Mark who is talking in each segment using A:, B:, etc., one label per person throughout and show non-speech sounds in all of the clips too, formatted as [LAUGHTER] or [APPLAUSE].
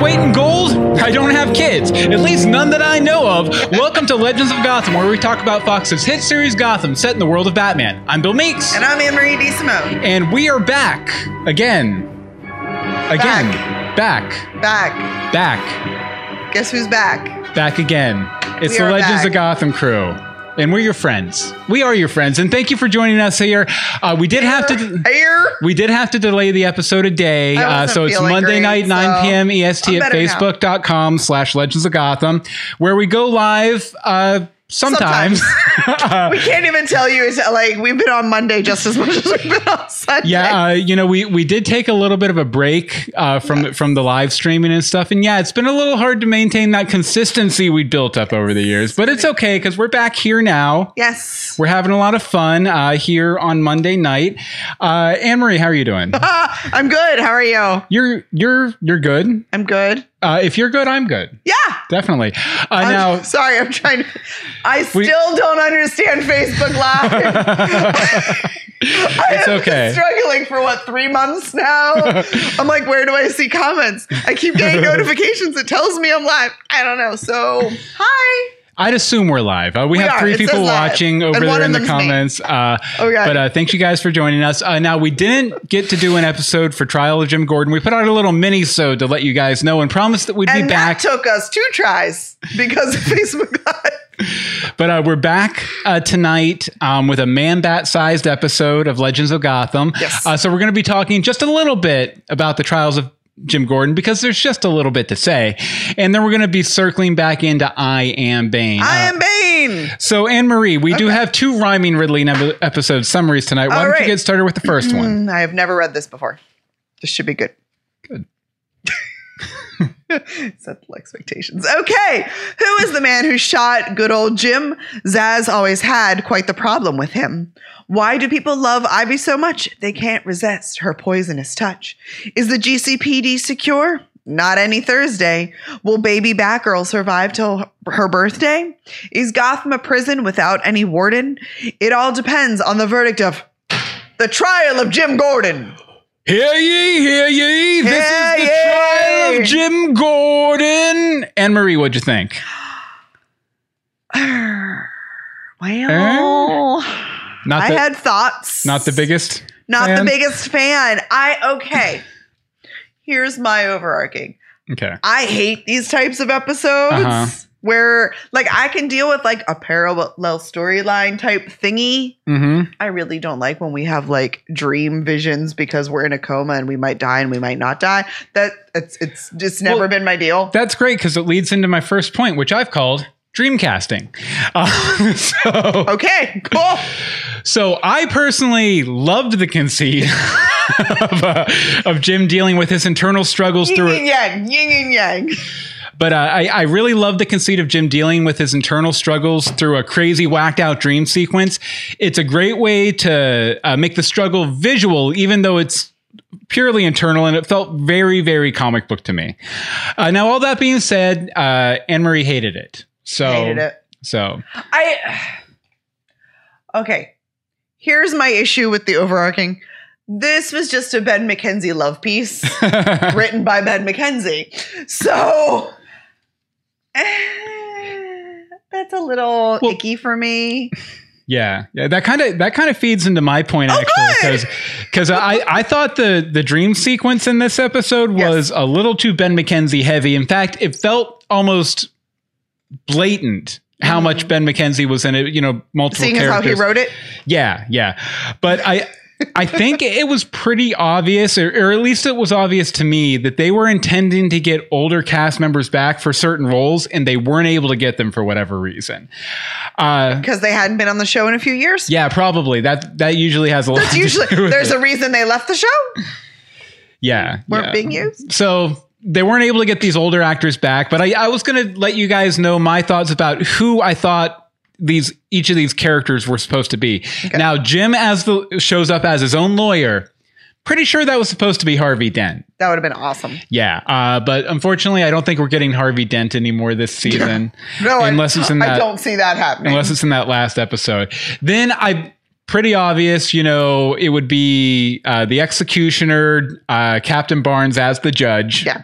A: weight in gold? I don't have kids, at least none that I know of. Welcome to Legends of Gotham, where we talk about Fox's hit series Gotham, set in the world of Batman. I'm Bill Meeks,
B: And I'm Anne Marie D. Simone.
A: and we are back again. Again. Back.
B: Back.
A: Back.
B: Guess who's back?
A: Back again. It's
B: We
A: the Legends
B: back.
A: of Gotham crew. And we're your friends. We are your friends, and thank you for joining us here. Uh, we did have to.
B: Here.
A: We did have to delay the episode a day. Uh, so it's Monday
B: great,
A: night, 9
B: so
A: p.m. EST
B: I'm
A: at
B: better now.
A: facebook.com slash legends of Gotham, where we go live uh, sometimes. [LAUGHS]
B: We can't even tell you. It's like we've been on Monday just as much as we've been on Sunday.
A: yeah, uh, you know, we, we did take a little bit of a break uh, from from the live streaming and stuff. And yeah, it's been a little hard to maintain that consistency we built up over the years. But it's okay because we're back here now.
B: Yes.
A: We're having a lot of fun uh, here on Monday night. Uh, Anne Marie, how are you doing? [LAUGHS]
B: I'm good. How are you?
A: You're you're you're good.
B: I'm good.
A: Uh, if you're good, I'm good.
B: Yeah.
A: Definitely. Uh,
B: I'm
A: now,
B: sorry, I'm trying to. I
A: We-
B: still don't understand Facebook Live. [LAUGHS] [LAUGHS]
A: it's okay.
B: struggling for what three months now. [LAUGHS] I'm like, where do I see comments? I keep getting notifications. It tells me I'm live. I don't know. So, hi.
A: I'd assume we're live. Uh, we,
B: We
A: have
B: are.
A: three
B: It
A: people watching over there in the comments. Uh,
B: Okay.
A: But uh, thanks you guys for joining us. Uh, now we didn't get to do an episode for Trial of Jim Gordon. We put out a little mini so to let you guys know and promised that we'd be
B: And
A: back.
B: that took us two tries because of [LAUGHS] Facebook Live.
A: but uh, we're back uh, tonight um, with a man bat sized episode of Legends of Gotham.
B: Yes.
A: Uh, so we're going to be talking just a little bit about the trials of Jim Gordon because there's just a little bit to say. And then we're going to be circling back into I Am Bane.
B: I
A: Uh,
B: am Bane.
A: So, Anne Marie, we do have two rhyming Ridley ep- episode summaries tonight. Why
B: All
A: don't
B: right.
A: you get started with the first one? [CLEARS THROAT]
B: I have never read this before. This should be. Good. [LAUGHS] Set expectations. Okay. Who is the man who shot good old Jim? Zsasz always had quite the problem with him. Why do people love Ivy so much? They can't resist her poisonous touch. Is the GCPD secure? Not any Thursday. Will baby Batgirl survive till her birthday? Is Gotham a prison without any warden? It all depends on the verdict of the trial of Jim Gordon.
A: Hear ye, hear ye. This
B: Hear
A: is the
B: ye.
A: trial of Jim Gordon. Anne Marie, what'd you think? [SIGHS]
B: Well,
A: Not
B: I had thoughts.
A: not the biggest.
B: Not
A: fan?
B: the biggest fan. I okay. Here's my overarching.
A: Okay.
B: I hate these types of episodes
A: Uh-huh.
B: Where like I can deal with like a parallel storyline type thingy.
A: Mm-hmm.
B: I really don't like when we have like dream visions because we're in a coma and we might die and we might not die. That it's it's just never
A: Well,
B: been my deal.
A: That's great because it leads into my first point, which I've called dreamcasting. Uh, [LAUGHS] so,
B: Okay, cool. [LAUGHS]
A: so I personally loved the conceit [LAUGHS] of, uh, of Jim dealing with his internal struggles
B: Yin
A: through
B: and yang, yin and yang.
A: But uh, I, I really love the conceit of Jim dealing with his internal struggles through a crazy, whacked out dream sequence. It's a great way to uh, make the struggle visual, even though it's purely internal, and it felt very, very comic book to me. Uh, now, all that being said, uh, Anne Marie hated it. So,
B: Hated it.
A: so
B: I [SIGHS] okay. Here's my issue with the overarching. This was just a Ben McKenzie love piece [LAUGHS] written by Ben McKenzie. So [LAUGHS] that's a little
A: Well-
B: icky for me.
A: Yeah, yeah, that kind of that kind of feeds into my point
B: Oh,
A: actually because because I I thought the the dream sequence in this episode
B: Yes.
A: was a little too Ben McKenzie heavy. In fact, it felt almost blatant how much Ben McKenzie was in it. You know, multiple
B: Mm-hmm. Seeing as how he wrote it.
A: Yeah, yeah, but I. I think it was pretty obvious, or, or at least it was obvious to me, that they were intending to get older cast members back for certain roles, and they weren't able to get them for whatever reason. Uh,
B: Because they hadn't been on the show in a few years.
A: yeah, probably. That that usually has a lot.
B: That's usually there's
A: it.
B: a reason they left the show.
A: yeah
B: Weren't
A: yeah.
B: being used.
A: So they weren't able to get these older actors back. But I, I was going to let you guys know my thoughts about who I thought these each of these characters were supposed to be. Now Jim as the shows up as his own lawyer. Pretty sure that was supposed to be Harvey Dent.
B: That would have been awesome.
A: Yeah, uh, but unfortunately, I don't think we're getting Harvey Dent anymore this [LAUGHS] season.
B: No,
A: unless
B: I,
A: it's in [LAUGHS] that, I
B: don't see that happening.
A: unless it's in that last episode. Then I pretty obvious, you know, it would be uh, the executioner, uh, Captain Barnes as the judge.
B: Yeah.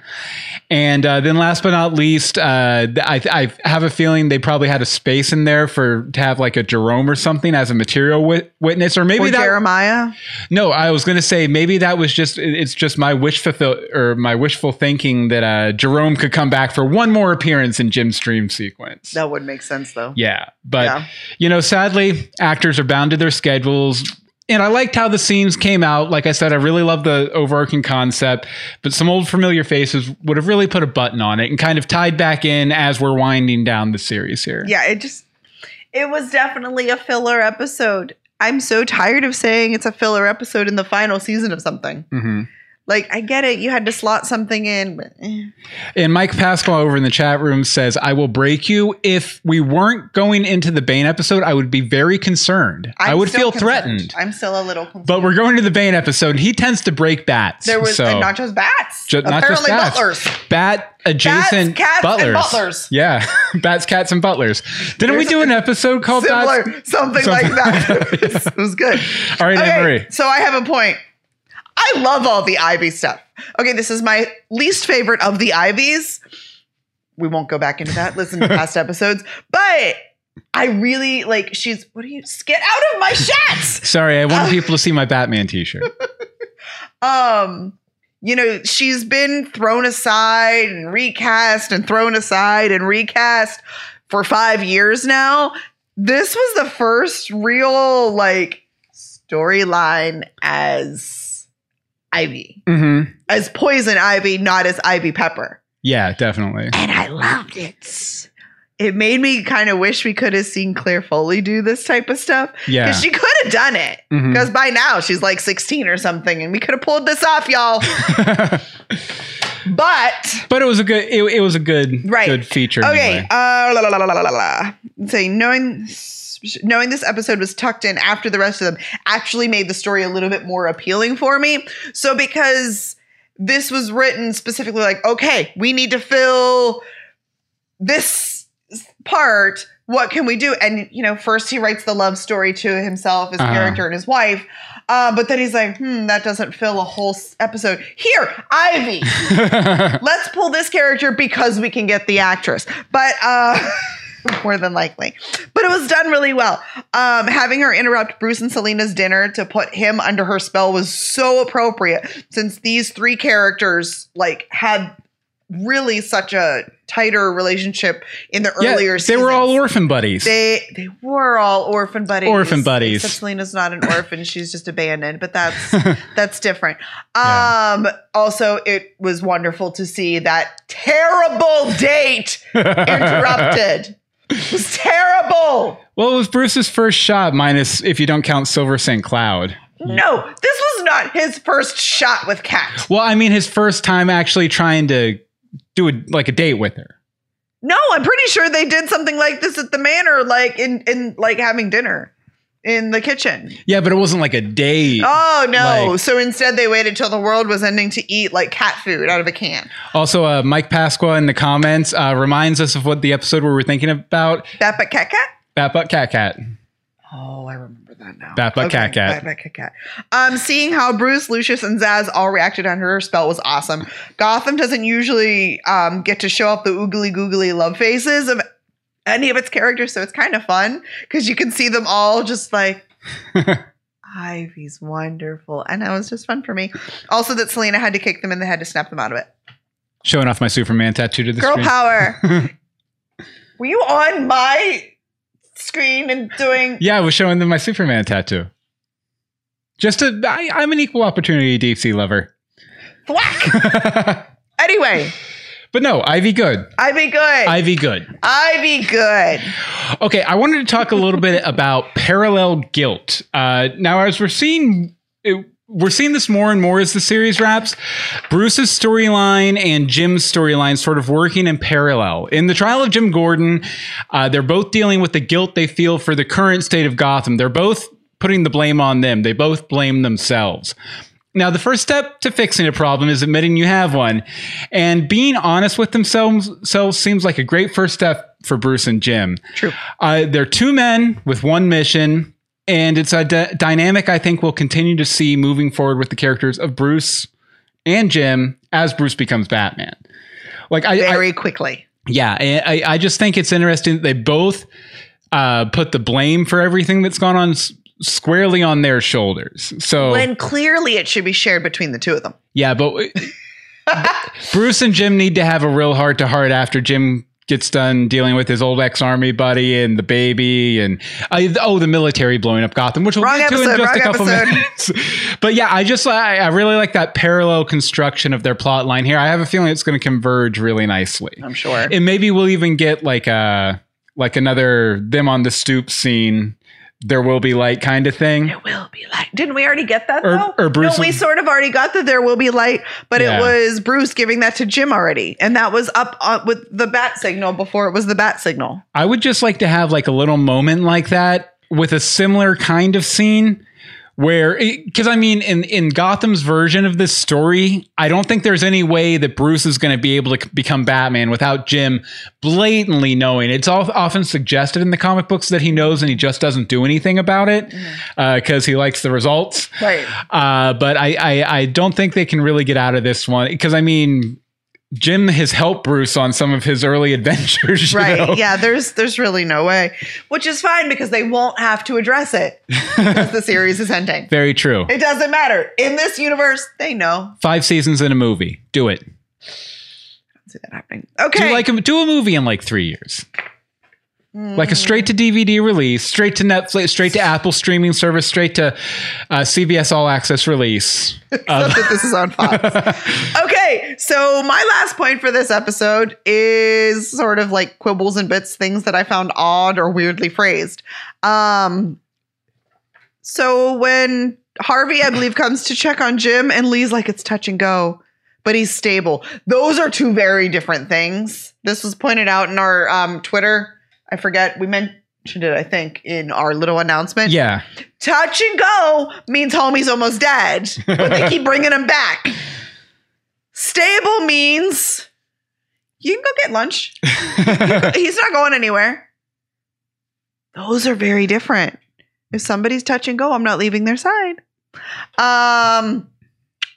A: And uh, then last but not least, uh, I, I have a feeling they probably had a space in there for to have like a Jerome or something as a material wit- witness, or maybe
B: Or
A: that.
B: Jeremiah.
A: No, I was going to say maybe that was just it's just my wish fulfill or my wishful thinking that uh, Jerome could come back for one more appearance in Jim's stream sequence.
B: That would make sense though.
A: Yeah, but
B: Yeah.
A: you know, sadly, actors are bound to their schedules. And I liked how the scenes came out. Like I said, I really love the overarching concept, but some old familiar faces would have really put a button on it and kind of tied back in as we're winding down the series here.
B: Yeah, it just it was definitely a filler episode. I'm so tired of saying it's a filler episode in the final season of something.
A: hmm
B: Like, I get it, you had to slot something in, but eh.
A: And Mike Pascal over in the chat room says, I will break you. If we weren't going into the Bane episode, I would be very concerned. i
B: I'm
A: would feel
B: concerned.
A: threatened.
B: I'm still a little concerned.
A: But we're going to the Bane episode, and he tends to break bats.
B: there was
A: so,
B: and not just bats.
A: ju- not just
B: apparently
A: bats.
B: butlers.
A: Bat adjacent
B: Bats, cats,
A: butlers.
B: and butlers.
A: Yeah, [LAUGHS] bats, cats, and butlers. Didn't we do an episode called
B: Similar,
A: Bats?
B: something,
A: Something-
B: like that. it, was, [LAUGHS] [LAUGHS] it was good.
A: All right,
B: Okay,
A: Anne Marie.
B: so I have a point. I love all the Ivy stuff. Okay, this is my least favorite of the Ivies. We won't go back into that. Listen to [LAUGHS] past episodes, but I really like. She's what are you? Get out of my shots.
A: Sorry, I
B: Uh,
A: want people to see my Batman T-shirt. [LAUGHS]
B: um you know she's been thrown aside and recast and thrown aside and recast for five years now this was the first real like storyline as ivy
A: hmm
B: as poison ivy not as ivy pepper
A: Yeah, definitely.
B: and i loved it it made me kind of wish we could have seen clare foley do this type of stuff
A: Yeah.
B: because she could have done it because by now she's like 16 or something, and we could have pulled this off, y'all. [LAUGHS] But
A: but it was a good. It, it was a good,
B: Right.
A: good feature.
B: okay,
A: anyway.
B: uh, la, la, la, la, la, la, la. Say knowing knowing this episode was tucked in after the rest of them actually made the story a little bit more appealing for me. So because this was written specifically like, okay, we need to fill this part. What can we do? And you know, first he writes the love story to himself, his
A: Uh-huh.
B: character, and his wife. Uh, but then he's like, hmm, that doesn't fill a whole episode. Here, Ivy [LAUGHS] let's pull this character because we can get the actress. But uh [LAUGHS] [LAUGHS] more than likely. But it was done really well. Um having her interrupt Bruce and Selina's dinner to put him under her spell was so appropriate since these three characters like had really such a tighter relationship in the
A: yeah,
B: earlier
A: they were all orphan buddies.
B: They they were all orphan buddies.
A: Orphan buddies.
B: Except Selina's not an orphan; she's just abandoned. But that's [LAUGHS] that's different.
A: Yeah.
B: Um. Also, it was wonderful to see that terrible date [LAUGHS] interrupted. It was terrible.
A: well, it was Bruce's first shot, minus if you don't count Silver St. Cloud.
B: No, this was not his first shot with Cat.
A: Well, I mean, his first time actually trying to do a, like a date with her.
B: No, I'm pretty sure they did something like this at the manor, like in in like having dinner in the kitchen.
A: Yeah, but it wasn't like a day.
B: Oh no!
A: Like-
B: so instead, they waited till the world was ending to eat like cat food out of a can.
A: Also, uh, Mike Pasqua in the comments uh, reminds us of what the episode we were thinking about.
B: Bat but cat cat.
A: Bat Butt Cat Cat.
B: Oh, I remember that now.
A: Bat Butt Cat Cat.
B: Bat Butt Cat Cat. Um, seeing how Bruce, Lucius, and Zsasz all reacted under her spell was awesome. Gotham doesn't usually um, get to show off the oogly googly love faces of any of its characters, so it's kind of fun because you can see them all just like. [LAUGHS] Ivy's wonderful. And that was just fun for me. Also, that Selina had to kick them in the head to snap them out of it.
A: Showing off my Superman tattoo to the
B: Girl
A: screen.
B: power. [LAUGHS] Were you on my screen and doing
A: Yeah, I was showing them my Superman tattoo. Just to, I, I'm an equal opportunity DC lover.
B: thwack? [LAUGHS] anyway,
A: but no, Ivy good.
B: Ivy good.
A: Ivy good.
B: Ivy good.
A: Okay, I wanted to talk a little bit about parallel guilt. Uh, now, as we're seeing, it, we're seeing this more and more as the series wraps. Bruce's storyline and Jim's storyline sort of working in parallel. In the trial of Jim Gordon, uh, they're both dealing with the guilt they feel for the current state of Gotham. They're both putting the blame on them. They both blame themselves. Now, the first step to fixing a problem is admitting you have one. And being honest with themselves selves seems like a great first step for Bruce and Jim.
B: True.
A: Uh, they're two men with one mission, and it's a d- dynamic I think we'll continue to see moving forward with the characters of Bruce and Jim as Bruce becomes Batman. Like I, I
B: Very quickly.
A: yeah, I, I just think it's interesting that they both uh, put the blame for everything that's gone on squarely on their shoulders. So
B: When clearly it should be shared between the two of them.
A: yeah, but [LAUGHS] Bruce and Jim need to have a real heart to heart after Jim gets done dealing with his old ex army buddy and the baby and uh, oh the military blowing up Gotham, which we'll
B: Wrong
A: get to
B: episode,
A: in just a couple
B: episode.
A: minutes. [LAUGHS] but yeah, I just I, I really like that parallel construction of their plot line here. I have a feeling it's going to converge really nicely.
B: I'm sure.
A: And maybe we'll even get like a like another them on the stoop scene. There will be light kind of thing.
B: There will be light. Didn't we already get that
A: Or-
B: though?
A: or Bruce-
B: No, we sort of already got that there will be light, but
A: Yeah.
B: it was Bruce giving that to Jim already, and that was up uh, with the bat signal before it was the bat signal.
A: I would just like to have like a little moment like that with a similar kind of scene where because I mean in in Gotham's version of this story, I don't think there's any way that Bruce is going to be able to c- become Batman without Jim blatantly knowing. It's all, often suggested in the comic books that he knows and he just doesn't do anything about it because he likes the results.
B: Right.
A: Uh, but I, I I don't think they can really get out of this one because I mean. Jim has helped Bruce on some of his early [LAUGHS] adventures.
B: Right.
A: know?
B: Yeah, there's there's really no way. Which is fine because they won't have to address it because the series is ending. [LAUGHS]
A: Very true.
B: It doesn't matter. In this universe, they know.
A: Five seasons in a movie. Do it.
B: See that happening. Okay.
A: Do like a, do a movie in like three years. Like a straight to DVD release, straight to Netflix, straight to Apple streaming service, straight to uh, CBS All Access release. [LAUGHS]
B: Except that this is on Fox. okay, so my last point for this episode is sort of like quibbles and bits, things that I found odd or weirdly phrased. Um, so when Harvey, I believe, comes to check on Jim, and Lee's like, it's touch and go, but he's stable. Those are two very different things. This was pointed out in our um, Twitter. I forget, we mentioned it, I think, in our little announcement
A: Yeah.
B: touch and go means homie's almost dead, but they keep bringing him back. [LAUGHS] Stable means you can go get lunch. [LAUGHS] He's not going anywhere. Those are very different. If somebody's touch and go, I'm not leaving their side. Um,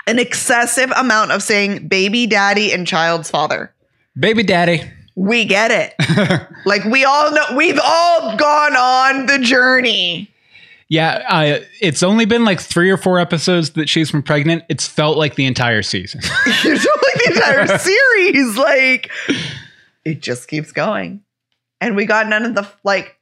B: an excessive amount of saying baby daddy and child's father.
A: Baby daddy.
B: We get it. [LAUGHS] like we all know, we've all gone on the journey.
A: Yeah. Uh, it's only been like three or four episodes that she's been pregnant. It's felt like the entire season. [LAUGHS]
B: it's know, like the entire [LAUGHS] series. Like it just keeps going. And we got none of the like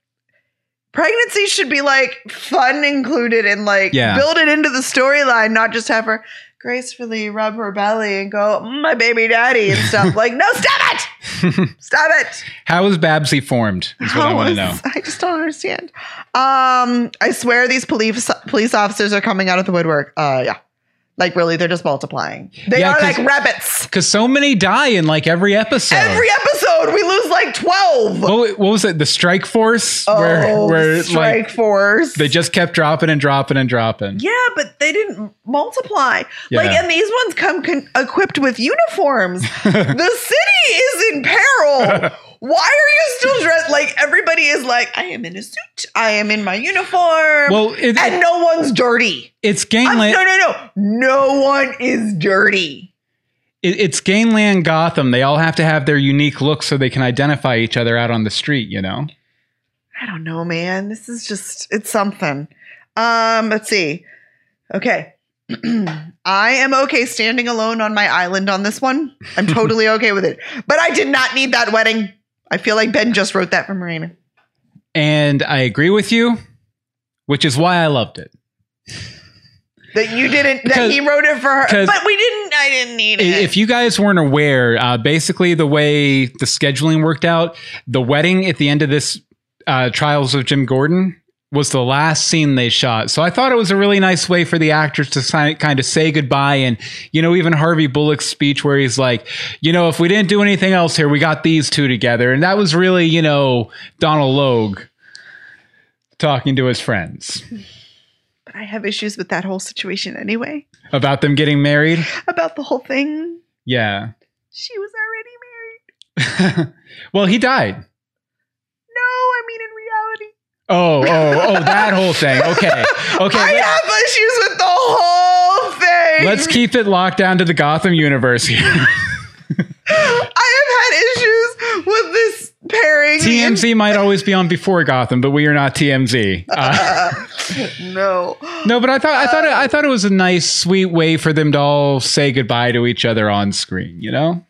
B: pregnancy should be like fun included and like
A: Yeah.
B: build it into the storyline, not just have her gracefully rub her belly and go, "Mm, my baby daddy and stuff. [LAUGHS] like, no, stop it! [LAUGHS] Stop it!
A: How is Babsy formed? Is what I want to know. [LAUGHS]
B: I just don't understand. Um, I swear these police police officers are coming out of the woodwork. Uh yeah. Like really, they're just multiplying. They
A: Yeah,
B: are like rabbits.
A: Because so many die in like every episode.
B: Every episode, we lose like 12.
A: what, what was it? The Strike Force?
B: oh,
A: where where
B: strike
A: like
B: force.
A: they just kept dropping and dropping and dropping.
B: yeah, but they didn't multiply.
A: Yeah.
B: Like, and these ones come con- equipped with uniforms. [LAUGHS] the city is in peril. [LAUGHS] Why are you still dressed? Like, everybody is like, I am in a suit. I am in my uniform.
A: Well, it,
B: and no one's dirty.
A: it's gangland.
B: no, no, no. No one is dirty.
A: it- it's gangland Gotham. They all have to have their unique looks so they can identify each other out on the street. You know.
B: I don't know, man. This is just it's something. Um, let's see. Okay. [CLEARS THROAT] I am okay standing alone on my island on this one. I'm [LAUGHS] totally okay with it. But I did not need that wedding. I feel like Ben just wrote that for Morena.
A: And I agree with you, which is why I loved it.
B: That you didn't that he wrote it for her, But we didn't I didn't need it.
A: If you guys weren't aware, uh, basically the way the scheduling worked out, the wedding at the end of this uh, Trials of Jim Gordon was the last scene they shot. So I thought it was a really nice way for the actors to kind of say goodbye. And, you know, even Harvey Bullock's speech where he's like, you know, if we didn't do anything else here, we got these two together. And that was really, you know, Donal Logue talking to his friends
B: but I have issues with that whole situation anyway.
A: about them getting married.
B: About the whole thing.
A: Yeah.
B: She was already married. [LAUGHS]
A: well, he died.
B: No, I mean in reality.
A: Oh, oh, oh, that whole thing. Okay. Okay.
B: I have issues with the whole thing.
A: Let's keep it locked down to the Gotham universe here.
B: I have had issues with this pairing.
A: TMZ might always be on before Gotham, but we are not TMZ. [LAUGHS] Uh,
B: no.
A: no, but I thought I thought it, I thought it was a nice, sweet way for them to all say goodbye to each other on screen. You know?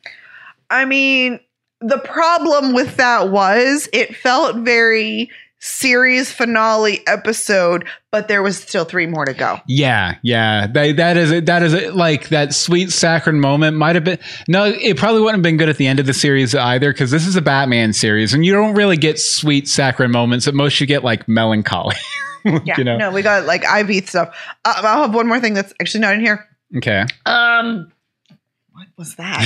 B: I mean, the problem with that was it felt very series finale episode, but there was still three more to go.
A: Yeah, yeah. That that is it. That is it. Like that sweet saccharine moment might have been. No, it probably wouldn't have been good at the end of the series either, because this is a Batman series, and you don't really get sweet saccharine moments. At most, you get like melancholy. [LAUGHS]
B: Yeah,
A: you know?
B: no, we got like Ivy stuff. Uh, I'll have one more thing that's actually not in here.
A: Okay.
B: Um, what was that?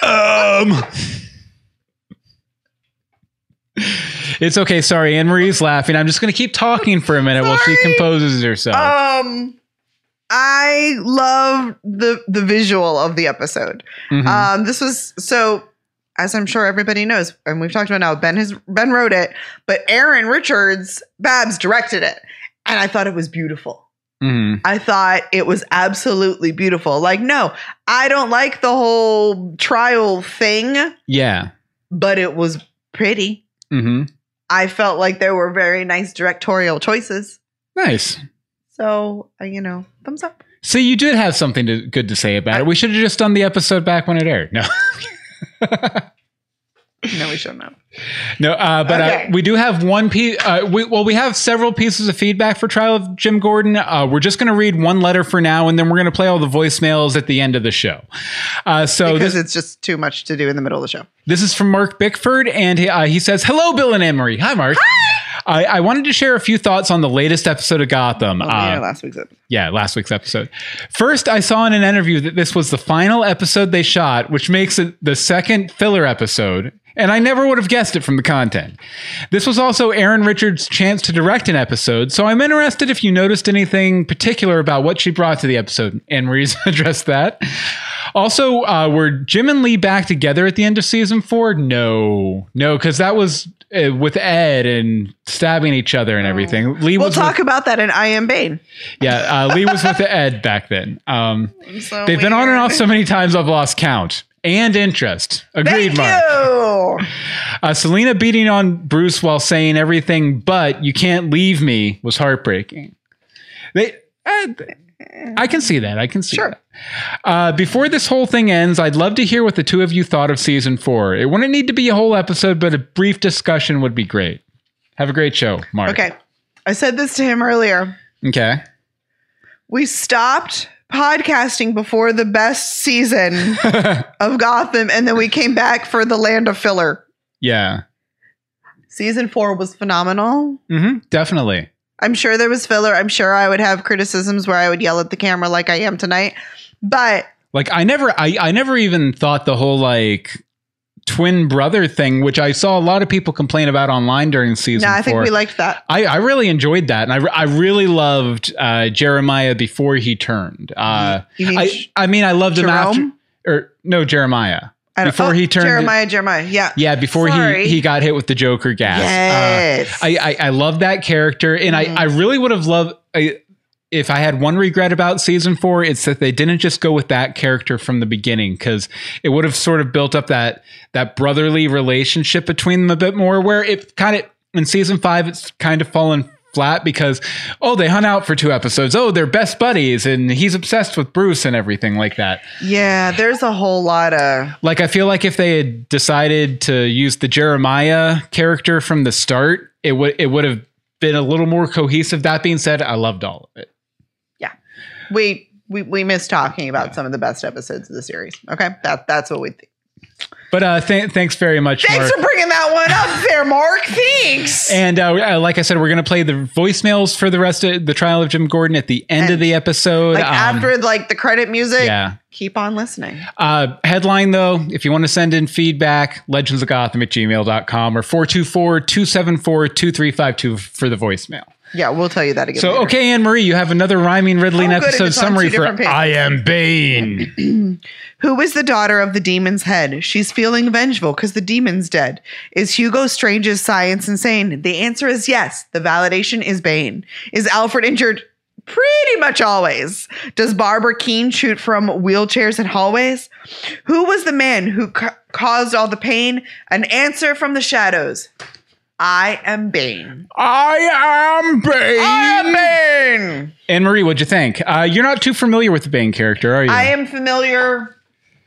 B: [LAUGHS] [LAUGHS]
A: um. It's okay. Sorry, Anne Marie's laughing. I'm just going to keep talking for a minute while she composes herself.
B: um, I love the the visual of the episode.
A: Mhm.
B: Um, this was so, as I'm sure everybody knows, and we've talked about now. Ben has Ben wrote it, but Erin Richards Babs directed it, and I thought it was beautiful.
A: Mhm.
B: I thought it was absolutely beautiful. Like, no, I don't like the whole trial thing,
A: Yeah.
B: but it was pretty.
A: Hmm
B: I felt like there were very nice directorial choices.
A: Nice.
B: So, uh, you know, thumbs up.
A: So you did have something to, good to say about it. We should have just done the episode back when it aired. No. [LAUGHS]
B: No, we shouldn't.
A: No, uh, but
B: Okay.
A: uh, we do have one piece. Uh, we, well, we have several pieces of feedback for Trial of Jim Gordon. Uh, we're just going to read one letter for now, and then we're going to play all the voicemails at the end of the show. Uh, so
B: Because
A: this,
B: it's just too much to do in the middle of the show.
A: this is from Mark Bickford, and he, uh, he says, "Hello, Bill and Emery. Hi, Mark. I, I wanted to share a few thoughts on the latest episode of Gotham.
B: Oh,
A: Uh,
B: yeah, last week's episode.
A: yeah, last week's episode. First, I saw in an interview that this was the final episode they shot, which makes it the second filler episode. And I never would have guessed it from the content. This was also Erin Richards' chance to direct an episode, so I'm interested if you noticed anything particular about what she brought to the episode. Anne Marie's [LAUGHS] addressed that. Also, uh, were Jim and Lee back together at the end of season four? No, no, because that was uh, with Ed and stabbing each other and everything. Lee
B: We'll
A: was
B: talk
A: with,
B: about that in I Am Bane.
A: yeah, uh, [LAUGHS] Lee was with Ed back then. Um,
B: So
A: They've been on and off so many times I've lost count and interest. Agreed,
B: Thank
A: Mark.
B: you.
A: Uh, Selina beating on Bruce while saying everything but you can't leave me was heartbreaking. They, uh, I can see that. I can see
B: Sure.
A: that. Uh, before this whole thing ends, I'd love to hear what the two of you thought of season four. It wouldn't need to be a whole episode, but a brief discussion would be great. Have a great show, Mark.
B: Okay. I said this to him earlier.
A: Okay.
B: We stopped podcasting before the best season [LAUGHS] of Gotham, and then we came back for the Land of Filler.
A: yeah.
B: Season four was phenomenal.
A: hmm Definitely.
B: I'm sure there was filler. I'm sure I would have criticisms where I would yell at the camera like I am tonight. But
A: like i never I, I never even thought the whole like twin brother thing which i saw a lot of people complain about online during season
B: no, I think
A: four.
B: we liked that.
A: I, I really enjoyed that and i, I really loved uh, jeremiah before he turned uh,
B: You mean
A: I, I mean i loved him after or no jeremiah before
B: oh,
A: he turned
B: Jeremiah, Jeremiah. Yeah.
A: yeah before
B: Sorry.
A: he he got hit with the joker gas Uh,
B: Yes.
A: I, I I love that character, and
B: Mhm.
A: I I really would have loved. I, if I had one regret about season four, it's that they didn't just go with that character from the beginning, because it would have sort of built up that that brotherly relationship between them a bit more. Where it kind of in season five, it's kind of fallen flat because oh they hung out for two episodes oh they're best buddies and he's obsessed with bruce and everything like that
B: yeah, there's a whole lot of
A: like I feel like if they had decided to use the Jeremiah character from the start, it would it would have been a little more cohesive. That being said, I loved all of it.
B: yeah we we we miss talking about some of the best episodes of the series. Okay, that that's what we think.
A: But uh, th- thanks very much,
B: Thanks
A: Mark.
B: for bringing that one up there, Mark. Thanks.
A: and uh, uh, like I said, we're going to play the voicemails for the rest of the trial of Jim Gordon at the end of the episode.
B: like
A: Um,
B: after like the credit music,
A: yeah.
B: keep on listening.
A: Uh, headline though, if you want to send in feedback, legends of Gotham at gmail.com or 424 274 2352 for the voicemail.
B: Yeah, we'll tell you that again.
A: So,
B: later.
A: okay, Anne Marie, you have another rhyming riddling
B: Oh,
A: episode summary for
B: pages.
A: I Am Bane. [CLEARS THROAT]
B: Who is the daughter of the demon's head? She's feeling vengeful because the demon's dead. Is Hugo Strange's science insane? The answer is yes. The validation is Bane. Is Alfred injured? Pretty much always. Does Barbara Kean shoot from wheelchairs and hallways? Who was the man who ca- caused all the pain? An answer from the shadows. I am Bane.
A: I am Bane.
B: I am Bane.
A: Anne Marie, what'd you think? Uh, you're not too familiar with the Bane character, are you?
B: I am familiar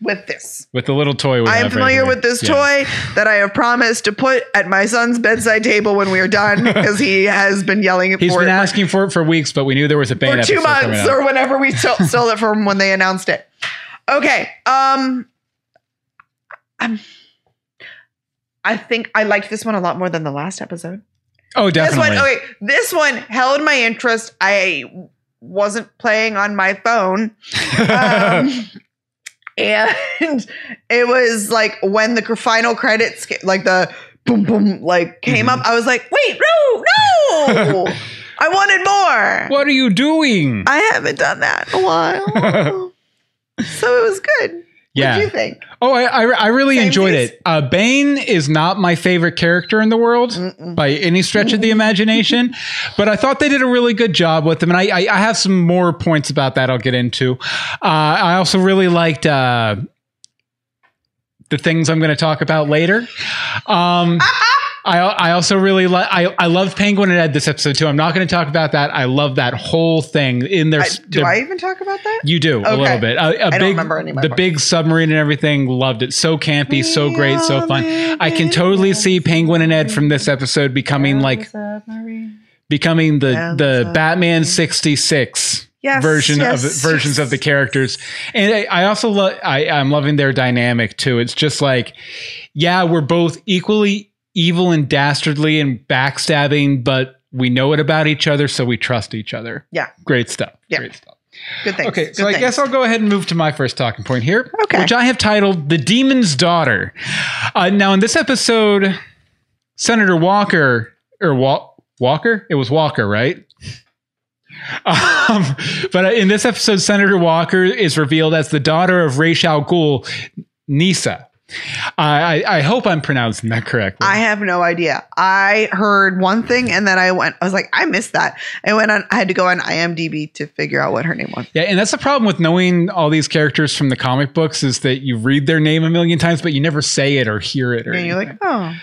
B: with this.
A: with the little toy.
B: I am
A: have right
B: familiar with this
A: Yeah.
B: toy that I have promised to put at my son's bedside table when we are done [LAUGHS] because he has been yelling
A: He's
B: for He's
A: been
B: it
A: asking for it for weeks, but we knew there was a ban.
B: for two months or whenever we stole, stole it from when they announced it. Okay. Um I'm- I think I liked this one a lot more than the last episode.
A: oh, definitely.
B: This one, okay, this one held my interest. I wasn't playing on my phone. [LAUGHS] Um, and [LAUGHS] it was like when the final credits, like the boom boom, like came
A: Mm-hmm.
B: up. I was like, wait, no, no, [LAUGHS] I wanted more.
A: what are you doing?
B: I haven't done that in a while, [LAUGHS] so it was good.
A: Yeah.
B: What do you think?
A: Oh, I I, I really
B: Same
A: enjoyed it. Uh, Bane is not my favorite character in the world
B: Mm-mm.
A: by any stretch of the imagination, [LAUGHS] but I thought they did a really good job with him, and I I, I have some more points about that I'll get into. Uh, I also really liked. Uh, the things I'm going to talk about later. Um, [LAUGHS] I, I also really like I, I love Penguin and Ed this episode too. I'm not going to talk about that. I love that whole thing in their.
B: I, do
A: their-
B: I even talk about that?
A: You do a little bit. A, a
B: don't remember any
A: the
B: parts.
A: big submarine and everything. Loved it. So campy, so great, so fun. I can totally see Penguin and Ed from this episode becoming like becoming the
B: Yeah,
A: the
B: the
A: Batman sixty six
B: Yes,
A: version
B: yes,
A: of versions of the characters. And I, I also love I I'm loving their dynamic too. It's just like, yeah, we're both equally evil and dastardly and backstabbing, but we know it about each other, so we trust each other.
B: Yeah.
A: Great stuff.
B: Yeah.
A: Great stuff.
B: Good thing.
A: Okay,
B: Good
A: so I
B: things.
A: guess I'll go ahead and move to my first talking point here,
B: Okay.
A: which I have titled "The Demon's Daughter." Uh, now, in this episode, Senator Walker or Wa- Walker, it was Walker, right? [LAUGHS] Um, but in this episode, Senator Walker is revealed as the daughter of Ra's al Ghul, Nyssa. I, I I hope I'm pronouncing that correctly.
B: I have no idea. I heard one thing and then I went, I was like, I missed that. I went on, I had to go on IMDb to figure out what her name was.
A: Yeah, and that's the problem with knowing all these characters from the comic books is that you read their name a million times, but you never say it or hear it. Or
B: And you're
A: anything.
B: like, oh,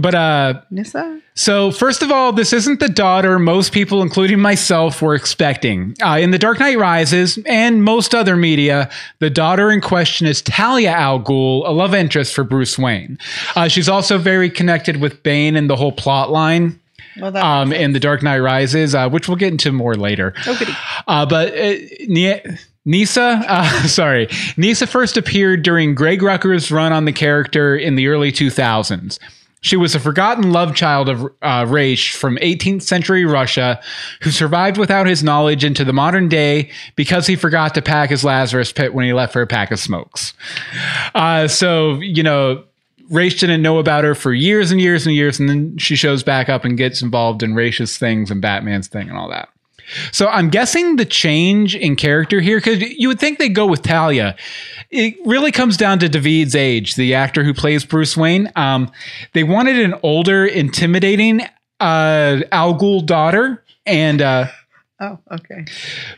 A: but uh,
B: Nyssa?
A: So first of all, this isn't the daughter most people, including myself, were expecting. Uh, in The Dark Knight Rises and most other media, the daughter in question is Talia al Ghul, a love interest for Bruce Wayne. Uh, she's also very connected with Bane and the whole plot line
B: Well,
A: um, in The Dark Knight Rises, uh, which we'll get into more later.
B: goody.
A: Uh, but uh, Ni- Nyssa, uh, [LAUGHS] sorry, Nyssa first appeared during Greg Rucka's run on the character in the early 2000s. She was a forgotten love child of uh, Ra's from 18th century Russia who survived without his knowledge into the modern day because he forgot to pack his Lazarus pit when he left for a pack of smokes. Uh, so, you know, Ra's didn't know about her for years and years and years, and then she shows back up and gets involved in Raish's things and Batman's thing and all that. So I'm guessing the change in character here, because you would think they'd go with Talia. It really comes down to David's age, the actor who plays Bruce Wayne. Um, they wanted an older, intimidating uh, Al Ghul daughter, and uh,
B: Oh, okay.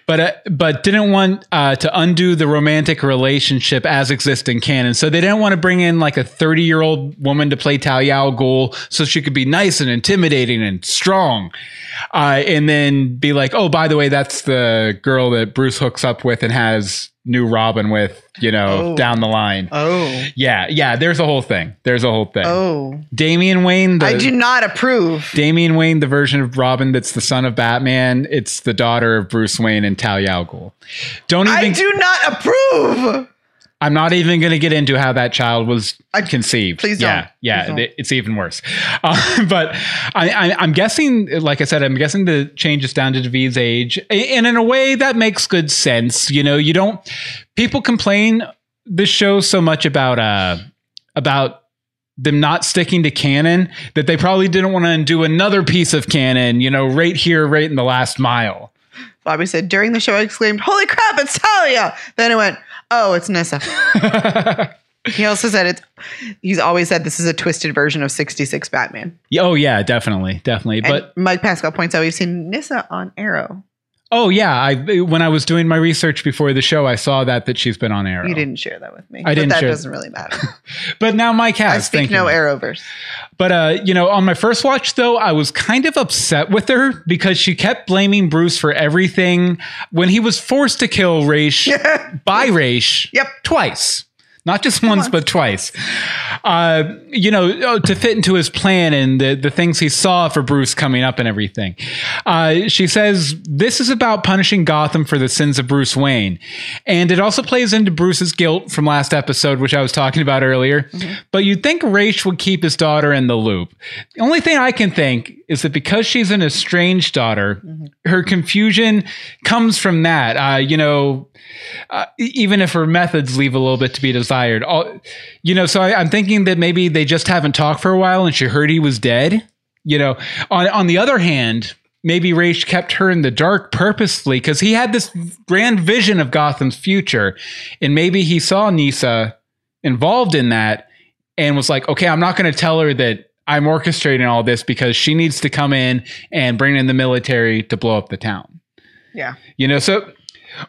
A: but uh, but didn't want uh, to undo the romantic relationship as existing canon. So they didn't want to bring in like a 30 year old woman to play al Ghul so she could be nice and intimidating and strong. Uh, and then be like, oh, by the way, that's the girl that Bruce hooks up with and has new Robin with, you know,
B: Oh.
A: down the line.
B: Oh,
A: Yeah, yeah, there's a whole thing. There's a whole thing.
B: oh.
A: Damian Wayne, the,
B: I do not approve.
A: Damian Wayne, the version of Robin that's the son of Batman, it's the daughter of Bruce Wayne and Talia al Ghul. Don't even
B: I do not approve.
A: I'm not even going to get into how that child was
B: I-
A: conceived.
B: please
A: Yeah,
B: don't.
A: yeah,
B: Please don't.
A: it- it's even worse. Uh, [LAUGHS] but I, I, I'm guessing, like I said, I'm guessing the change is down to David's age, and in a way that makes good sense. You know, you don't. People complain this show so much about uh about them not sticking to canon that they probably didn't want to undo another piece of canon, you know, right here, right in the last mile.
B: Bobby said, during the show, I exclaimed, Holy crap, it's Talia! Then I went, Oh, it's Nyssa. [LAUGHS] he also said it's, he's always said this is a twisted version of 66 Batman.
A: oh yeah, definitely, definitely.
B: And
A: But
B: Mike Pascal points out we've seen Nyssa on Arrow.
A: Oh yeah, I when I was doing my research before the show, I saw that that she's been on Arrow.
B: You didn't share that with me.
A: I didn't
B: that
A: share-
B: doesn't really matter. [LAUGHS]
A: but now Mike has.
B: I speak
A: thank
B: no
A: you.
B: Arrowverse.
A: But uh, you know, on my first watch though, I was kind of upset with her because she kept blaming Bruce for everything when he was forced to kill Ra's [LAUGHS] by Ra's
B: Yep.
A: twice. Not just once, but twice. Uh, you know, oh, to fit into his plan and the, the things he saw for Bruce coming up and everything. Uh, she says this is about punishing Gotham for the sins of Bruce Wayne. And it also plays into Bruce's guilt from last episode, which I was talking about earlier. But you'd think Ra's would keep his daughter in the loop. The only thing I can think is that because she's an estranged daughter, her confusion comes from that. Uh, you know, uh, even if her methods leave a little bit to be desired. All, you know, so I, I'm thinking that maybe they just haven't talked for a while and she heard he was dead. You know, on on the other hand, maybe Ra's kept her in the dark purposefully because he had this grand vision of Gotham's future, and maybe he saw Nyssa involved in that and was like, okay, I'm not going to tell her that I'm orchestrating all this because she needs to come in and bring in the military to blow up the town.
B: Yeah.
A: You know, so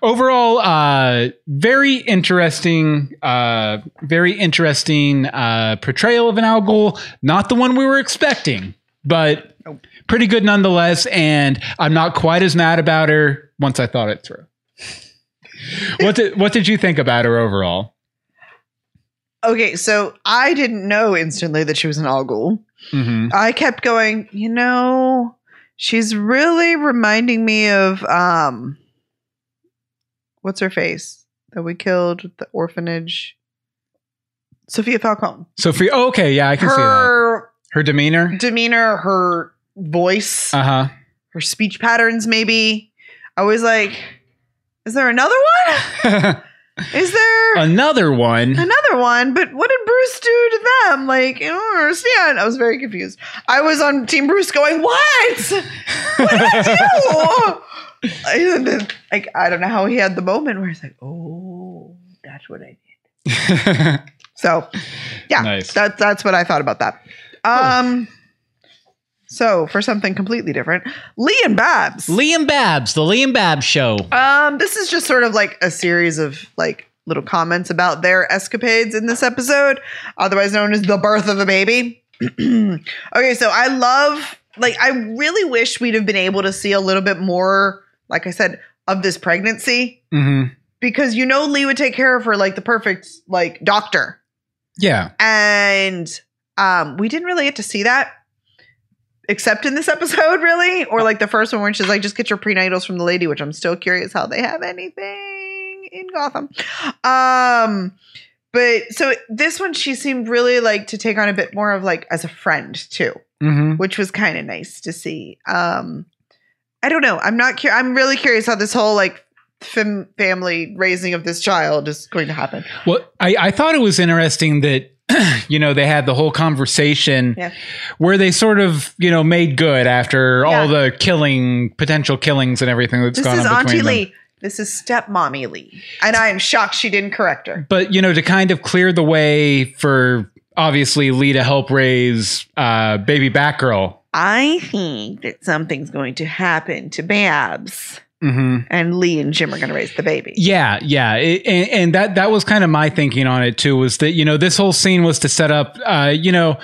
A: overall, uh, very interesting, uh, very interesting uh, portrayal of an Al Ghul. Not the one we were expecting, but
B: Nope.
A: pretty good nonetheless. And I'm not quite as mad about her once I thought it through. what did What did you think about her overall?
B: Okay, so I didn't know instantly that she was an Al Ghul.
A: hmm
B: I kept going, you know, she's really reminding me of um what's her face that we killed at the orphanage? Sophia Falcone.
A: Sophie. Oh, okay, yeah, I can see that.
B: Her
A: Her demeanor.
B: demeanor, her voice,
A: Uh huh.
B: her speech patterns, maybe. I was like, is there another one? [LAUGHS] Is there
A: Another one.
B: another one? But what did Bruce do to them? Like, I don't understand. I was very confused. I was on Team Bruce going, what? What did I do? [LAUGHS] And then, like, I don't know how he had the moment where he's like, oh, that's what I did. [LAUGHS] So, yeah,
A: Nice.
B: that, that's what I thought about that. Um, so for something completely different, Lee and Babs.
A: Liam Babs, the Liam Babs show.
B: Um, this is just sort of like a series of like little comments about their escapades in this episode, otherwise known as the birth of a baby. [CLEARS THROAT] okay, so I love like I really wish we'd have been able to see a little bit more, like I said, of this pregnancy
A: hmm
B: because you know Lee would take care of her like the perfect like doctor.
A: Yeah.
B: And um we didn't really get to see that except in this episode [LAUGHS] really? Or like the first one where she's like just get your prenatals from the lady which i'm still curious how they have anything in gotham. Um but so this one she seemed really like to take on a bit more of like as a friend too
A: hmm
B: which was kind of nice to see. Um i don't know. I'm not cur- i'm really curious how this whole like fam- family raising of this child is going to happen.
A: Well, I, I thought it was interesting that [CLEARS THROAT] you know they had the whole conversation
B: Yeah.
A: where they sort of you know made good after
B: Yeah.
A: all the killing potential killings and everything that's
B: this
A: gone
B: is
A: on between
B: auntie
A: them.
B: lee this is stepmommy lee and i am shocked she didn't correct her
A: But you know to kind of clear the way for obviously Lee to help raise uh, baby Batgirl.
B: I think that something's going to happen to Babs,
A: hmm
B: and Lee and Jim are going to raise the baby.
A: Yeah, yeah, It- and, and that that was kind of my thinking on it too. Was that you know this whole scene was to set up, uh, you know,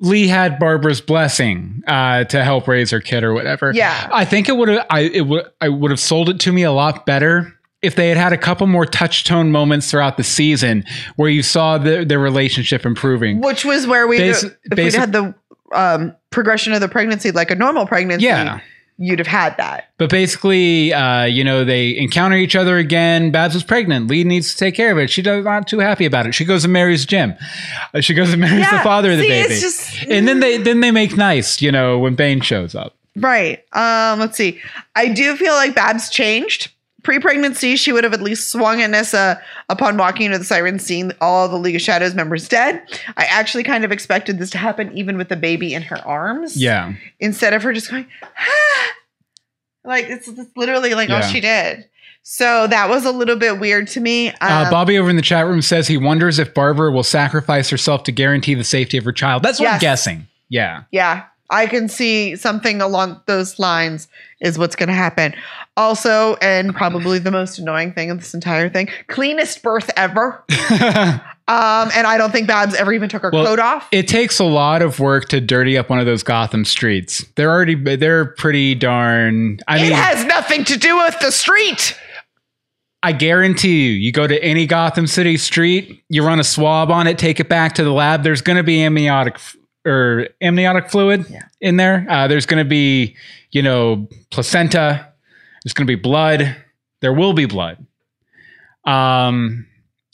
A: Lee had Barbara's blessing uh, to help raise her kid or whatever.
B: Yeah.
A: I think it would have I it would I would have sold it to me a lot better if they had had a couple more touch tone moments throughout the season where you saw the, their relationship improving.
B: Which was where we,
A: Basi-
B: if we'd
A: basi-
B: had the um, progression of the pregnancy like a normal pregnancy,
A: Yeah.
B: You'd have had that.
A: But basically, uh, you know, they encounter each other again. Babs is pregnant. Lee needs to take care of it. She's not too happy about it. She goes and marries Jim. Uh, she goes and marries the father of the
B: see,
A: baby.
B: just-
A: and then they then they make nice, you know, when Bane shows up.
B: Right. Um, let's see. I do feel like Babs changed Pre-pregnancy, she would have at least swung at Nyssa upon walking into the siren, seeing all the League of Shadows members dead. I actually kind of expected this to happen even with the baby in her arms.
A: Yeah.
B: Instead of her just going, ah! like it's, it's literally like all she did. So that was a little bit weird to me.
A: Uh,
B: Um,
A: Bobby over in the chat room says he wonders if Barbara will sacrifice herself to guarantee the safety of her child. That's what I'm guessing. Yeah.
B: Yeah, I can see something along those lines is what's going to happen. Also, and probably the most annoying thing of this entire thing, cleanest birth ever. [LAUGHS] Um, and I don't think Babs ever even took her
A: Well,
B: coat off.
A: it takes a lot of work to dirty up one of those Gotham streets. They're already they're pretty darn. I
B: it
A: mean,
B: has nothing to do with the street.
A: I guarantee you, you go to any Gotham City street, you run a swab on it, take it back to the lab. There's going to be amniotic f- or amniotic fluid
B: Yeah.
A: in there. Uh, there's going to be, you know, placenta. There's going to be blood. There will be blood. Um,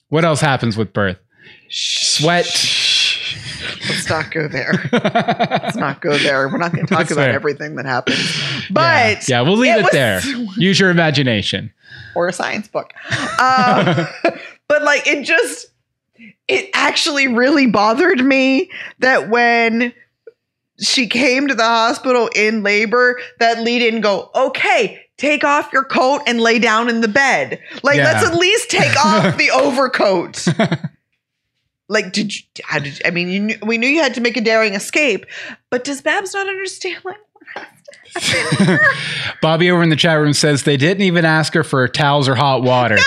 A: what else happens with birth? Sweat. [LAUGHS]
B: Let's not go there. [LAUGHS] Let's not go there. We're not going to talk
A: That's
B: about
A: fair.
B: everything that happens. But
A: yeah, yeah, we'll leave it,
B: was-
A: there. [LAUGHS] Use your imagination.
B: or a science book. Um, but like it just it actually really bothered me that when she came to the hospital in labor that Lee didn't go, okay, take off your coat and lay down in the bed. Like,
A: Yeah.
B: let's at least take [LAUGHS] off the overcoat. [LAUGHS] like, did you, how did you, I mean, you knew, we knew you had to make a daring escape, but does Babs not understand? Like, [LAUGHS]
A: Bobby over in the chat room says they didn't even ask her for towels or hot water.
B: no,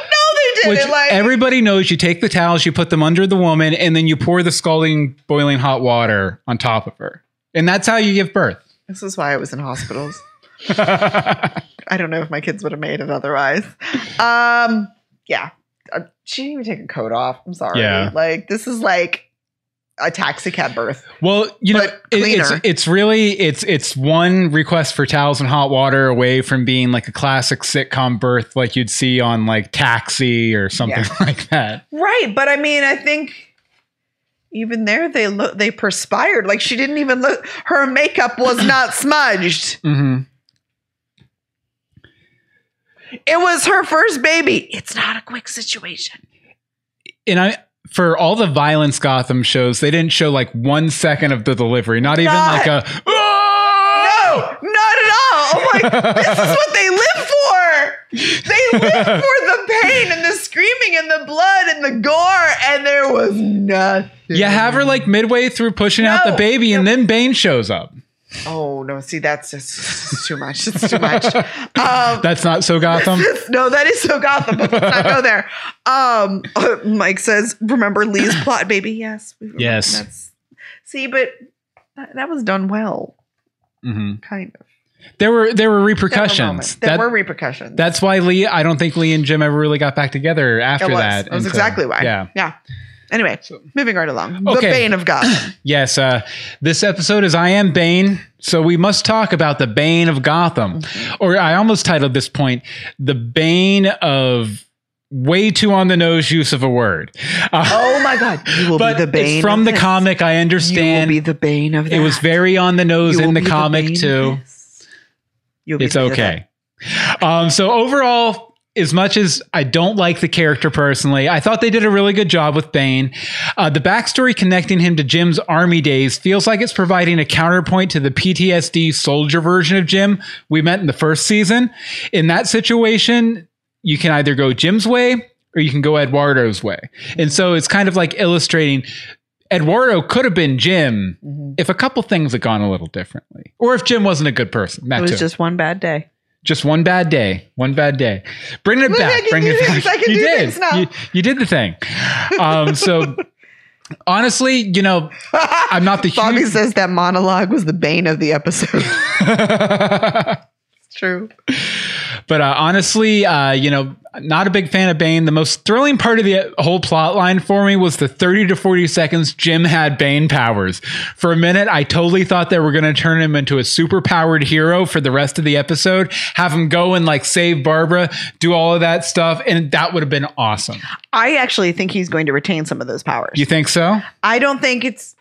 B: no, they didn't. Like,
A: everybody knows you take the towels, you put them under the woman, and then you pour the scalding, boiling hot water on top of her. And that's how you give birth.
B: this is why I was in hospitals. [LAUGHS] I don't know if my kids would have made it otherwise. Um, yeah, Uh, she didn't even take a coat off. I'm sorry.
A: Yeah.
B: Like this is like a taxi cab birth.
A: well, you know, it- it's
B: cleaner.
A: it's really it's it's one request for towels and hot water away from being like a classic sitcom birth like you'd see on like Taxi or something
B: Yeah. [LAUGHS]
A: like that.
B: Right, but I mean, I think even there they look they perspired. Like she didn't even look. Her makeup was not smudged.
A: hmm
B: It was her first baby. It's not a quick situation.
A: And I for all the violence Gotham shows, they didn't show like one second of the delivery, not even
B: Not-
A: like a oh!
B: No, not at all. I'm like, [LAUGHS] this is what they live for. They live [LAUGHS] for the pain and the screaming and the blood and the gore, and there was nothing.
A: You have her like midway through pushing out the
B: No.
A: baby, and then Bane shows up.
B: Oh no! See, that's just too much. It's too much. [LAUGHS] Um,
A: That's not so Gotham. [LAUGHS]
B: no, that is so Gotham, but let's not go there. Um, uh, [LAUGHS] Mike says, "Remember Lee's [COUGHS] plot, baby." Yes, we.
A: Yes.
B: That's see, but that, that was done well,
A: hmm
B: kind of.
A: There were there were repercussions.
B: There
A: That-
B: were repercussions.
A: that's why Lee. I don't think Lee and Jim ever really got back together after that.
B: That was
A: so-
B: exactly why.
A: Yeah.
B: Yeah. Anyway, moving right along. The Bane of Gotham. [CLEARS THROAT]
A: Yes. Uh, this episode is I am Bane, so we must talk about the Bane of Gotham,
B: Mm-hmm.
A: or I almost titled this point the Bane of way too on the nose use of a word. Uh,
B: Oh my God! You will
A: but
B: be the Bane.
A: it's from the
B: this.
A: comic. I understand.
B: You will be the Bane of that.
A: it was very on the nose in the comic
B: of
A: too. It's
B: the-
A: okay. Um, so overall, as much as I don't like the character personally, I thought they did a really good job with Bane. Uh, the backstory connecting him to Jim's army days feels like it's providing a counterpoint to the PTSD soldier version of Jim we met in the first season. In that situation, you can either go Jim's way or you can go Eduardo's way. And so it's kind of like illustrating Eduardo could have been Jim
B: Mhm.
A: if a couple things had gone a little differently, or if Jim wasn't a good person. That
B: It was
A: too.
B: just one bad day.
A: Just one bad day. One bad day. Bringing it
B: Look,
A: back.
B: do
A: it
B: things.
A: back. You did. You, you did the thing. Um, so honestly, you know, [LAUGHS] I'm not the
B: Bobby
A: huge.
B: says that monologue was the bane of the episode. [LAUGHS] it's true.
A: but uh, honestly, uh, you know, not a big fan of Bane. The most thrilling part of the whole plot line for me was the 30 to 40 seconds Jim had Bane powers. For a minute, I totally thought they were going to turn him into a super powered hero for the rest of the episode, have him go and like save Barbara, do all of that stuff, and that would have been awesome.
B: I actually think he's going to retain some of those powers.
A: You think so?
B: I don't think it's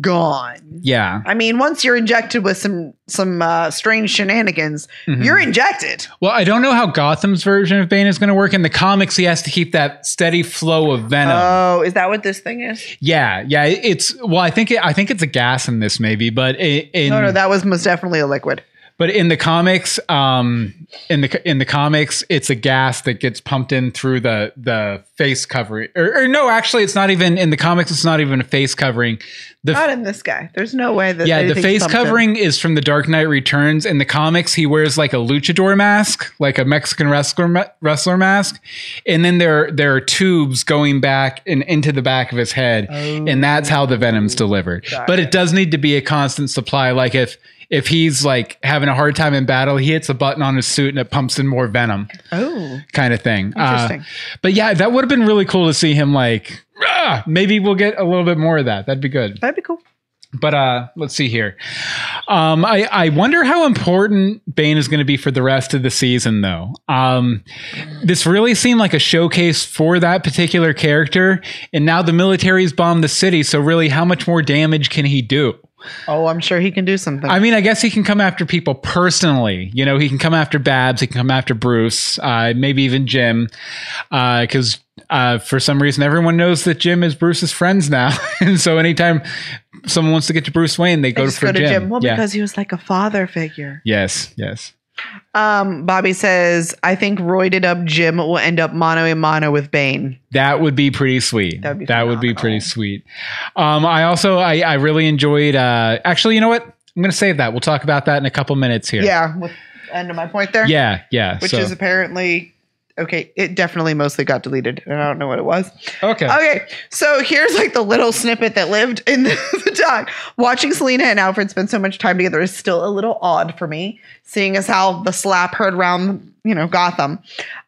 B: gone.
A: Yeah.
B: I mean, once you're injected with some some uh, strange shenanigans,
A: Mhm.
B: you're injected.
A: Well, I don't know how Gotham's version of Bane is going to work. In the comics, he has to keep that steady flow of venom.
B: Oh, is that what this thing is?
A: yeah, yeah. It's well, I think it, I think it's a gas in this maybe, but i- in
B: No, no, that was most definitely a liquid.
A: But in the comics, um, in the in the comics, it's a gas that gets pumped in through the the face covering. Or, or no, actually, it's not even in the comics. It's not even a face covering. The
B: Not in this guy. There's no way that.
A: yeah, the face
B: pumped in.
A: covering is from the Dark Knight Returns. In the comics, he wears like a luchador mask, like a Mexican wrestler wrestler mask, and then there there are tubes going back and into the back of his head, and that's how the venom's delivered. But
B: it.
A: it does need to be a constant supply. Like if if he's like having a hard time in battle, he hits a button on his suit and it pumps in more venom,
B: Oh,
A: kind of thing. Uh, but yeah, that would have been really cool to see him like. "Ah!" maybe we'll get a little bit more of that. That'd be good.
B: that'd be cool.
A: But uh, let's see here. Um, I, I wonder how important Bane is going to be for the rest of the season, though. Um, this really seemed like a showcase for that particular character, and now the military's bombed the city. So, really, how much more damage can he do?
B: Oh, I'm sure he can do something.
A: I mean, I guess he can come after people personally. You know, he can come after Babs, he can come after Bruce, uh, maybe even Jim, because uh, for some reason everyone knows that Jim is Bruce's friends now, [LAUGHS] and so anytime someone wants to get to Bruce Wayne, they
B: I
A: go for
B: go to
A: Jim.
B: Jim. Well,
A: yeah.
B: because he was like a father figure.
A: yes, yes.
B: Um, Bobby says, I think roided up Jim will end up mano a mano with Bane.
A: That would be pretty sweet.
B: That would be
A: that would be pretty sweet. Um, I also I, I really enjoyed. Uh, actually, you know what? I'm going to save that. We'll talk about that in a couple minutes here.
B: Yeah, with end of my point there.
A: yeah, yeah.
B: which
A: so-
B: is apparently okay. It definitely mostly got deleted, and I don't know what it was.
A: okay.
B: Okay, so here's like the little snippet that lived in [LAUGHS] the, the doc. Watching Selina and Alfred spend so much time together is still a little odd for me, seeing as how the slap heard around, you know, Gotham.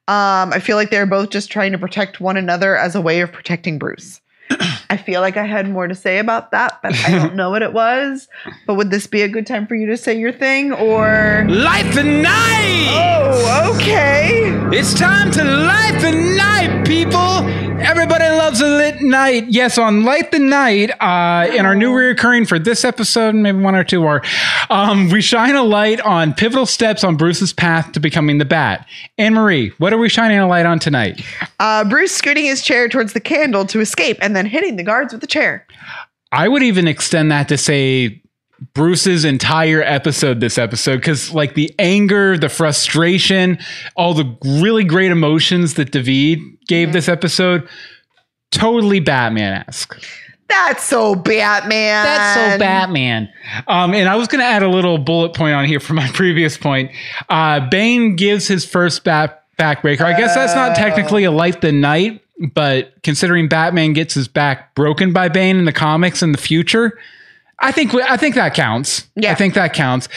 B: Um, I feel like they're both just trying to protect one another as a way of protecting Bruce. [CLEARS THROAT] I feel like I had more to say about that, but I don't [LAUGHS] know what it was. But would this be a good time for you to say your thing or?
A: Light the night.
B: Oh, okay.
A: It's time to light the night, people. Everybody loves a lit night. Yes, on Light the Night, uh, in our new reoccurring for this episode, maybe one or two more, um, we shine a light on pivotal steps on Bruce's path to becoming the Bat. Anne Marie, what are we shining a light on tonight?
B: Uh, Bruce scooting his chair towards the candle to escape and then hitting the guards with the chair.
A: I would even extend that to say Bruce's entire episode this episode because like the anger, the frustration, all the really great emotions that David gave this episode, totally Batman-esque.
B: That's so Batman.
A: That's so Batman. Um, and I was going to add a little bullet point on here for my [LAUGHS] previous point. Uh, Bane gives his first bat backbreaker. I guess that's not technically a light the night, but considering Batman gets his back broken by Bane in the comics in the future, I think I think that counts.
B: Yeah.
A: I think that counts.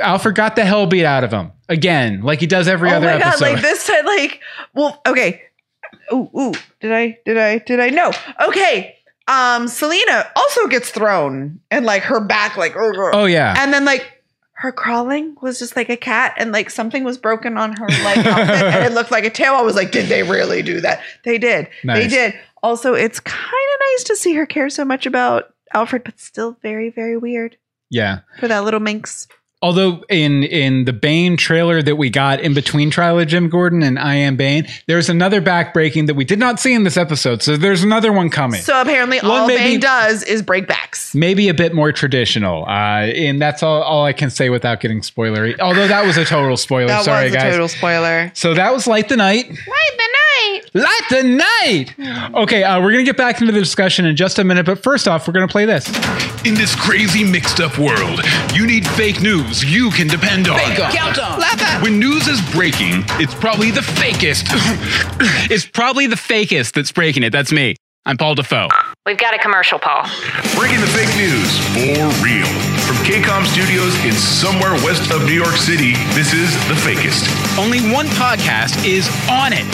A: Alfred got the hell beat out of him again, like he does every
B: Oh
A: other
B: my god!
A: episode.
B: Like this time, like well, okay. Ooh, ooh. Did I? Did I? Did I? No. Okay. Um, Selina also gets thrown and like her back, like
A: oh yeah,
B: and then like her crawling was just like a cat, and like something was broken on her like outfit, and it looked like a tail. I was like, did they really do that? They did. They did. Also, it's kind of nice to see her care so much about Alfred, but still very, very weird
A: yeah.
B: for that little minx.
A: Although in in the Bane trailer that we got in between trial of Jim Gordon and I Am Bane, there's another backbreaking that we did not see in this episode. So there's another one coming.
B: So apparently,
A: One
B: all
A: maybe-
B: Bane does is break backs.
A: Maybe a bit more traditional, uh, and that's all, all I can say without getting spoilery. Although that was a total spoiler.
B: That
A: Sorry,
B: was a
A: guys.
B: total spoiler.
A: so that was Light the Night.
B: Light the night.
A: Light the Night! Okay, uh, we're going to get back into the discussion in just a minute, but first off, we're going to play this.
C: In this crazy mixed up world, you need fake news you can depend on.
A: Count on.
C: When news is breaking, it's probably the fakest. [LAUGHS]
A: It's probably the fakest that's breaking it. That's me. I'm Paul Defoe.
D: We've got a commercial, Paul.
C: Breaking the fake news for real. From KCOM Studios in somewhere west of New York City, this is The Fakest.
A: Only one podcast is on it,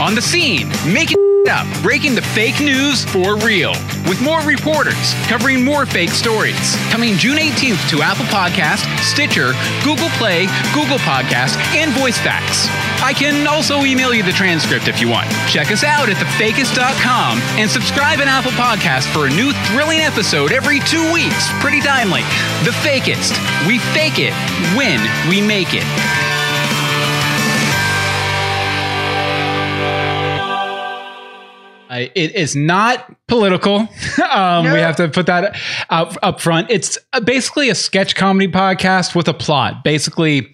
A: on the scene, making [LAUGHS] Up, breaking the fake news for real, with more reporters covering more fake stories. Coming June 18th to Apple Podcast, Stitcher, Google Play, Google Podcast, and VoiceFacts. I can also email you the transcript if you want. Check us out at thefakest.com and subscribe in Apple Podcast for a new thrilling episode every two weeks. Pretty timely. The Fakest. We fake it when we make it. Uh, it is not political. [LAUGHS] um, We have to put that up, up front. It's uh, basically a sketch comedy podcast with a plot. Basically,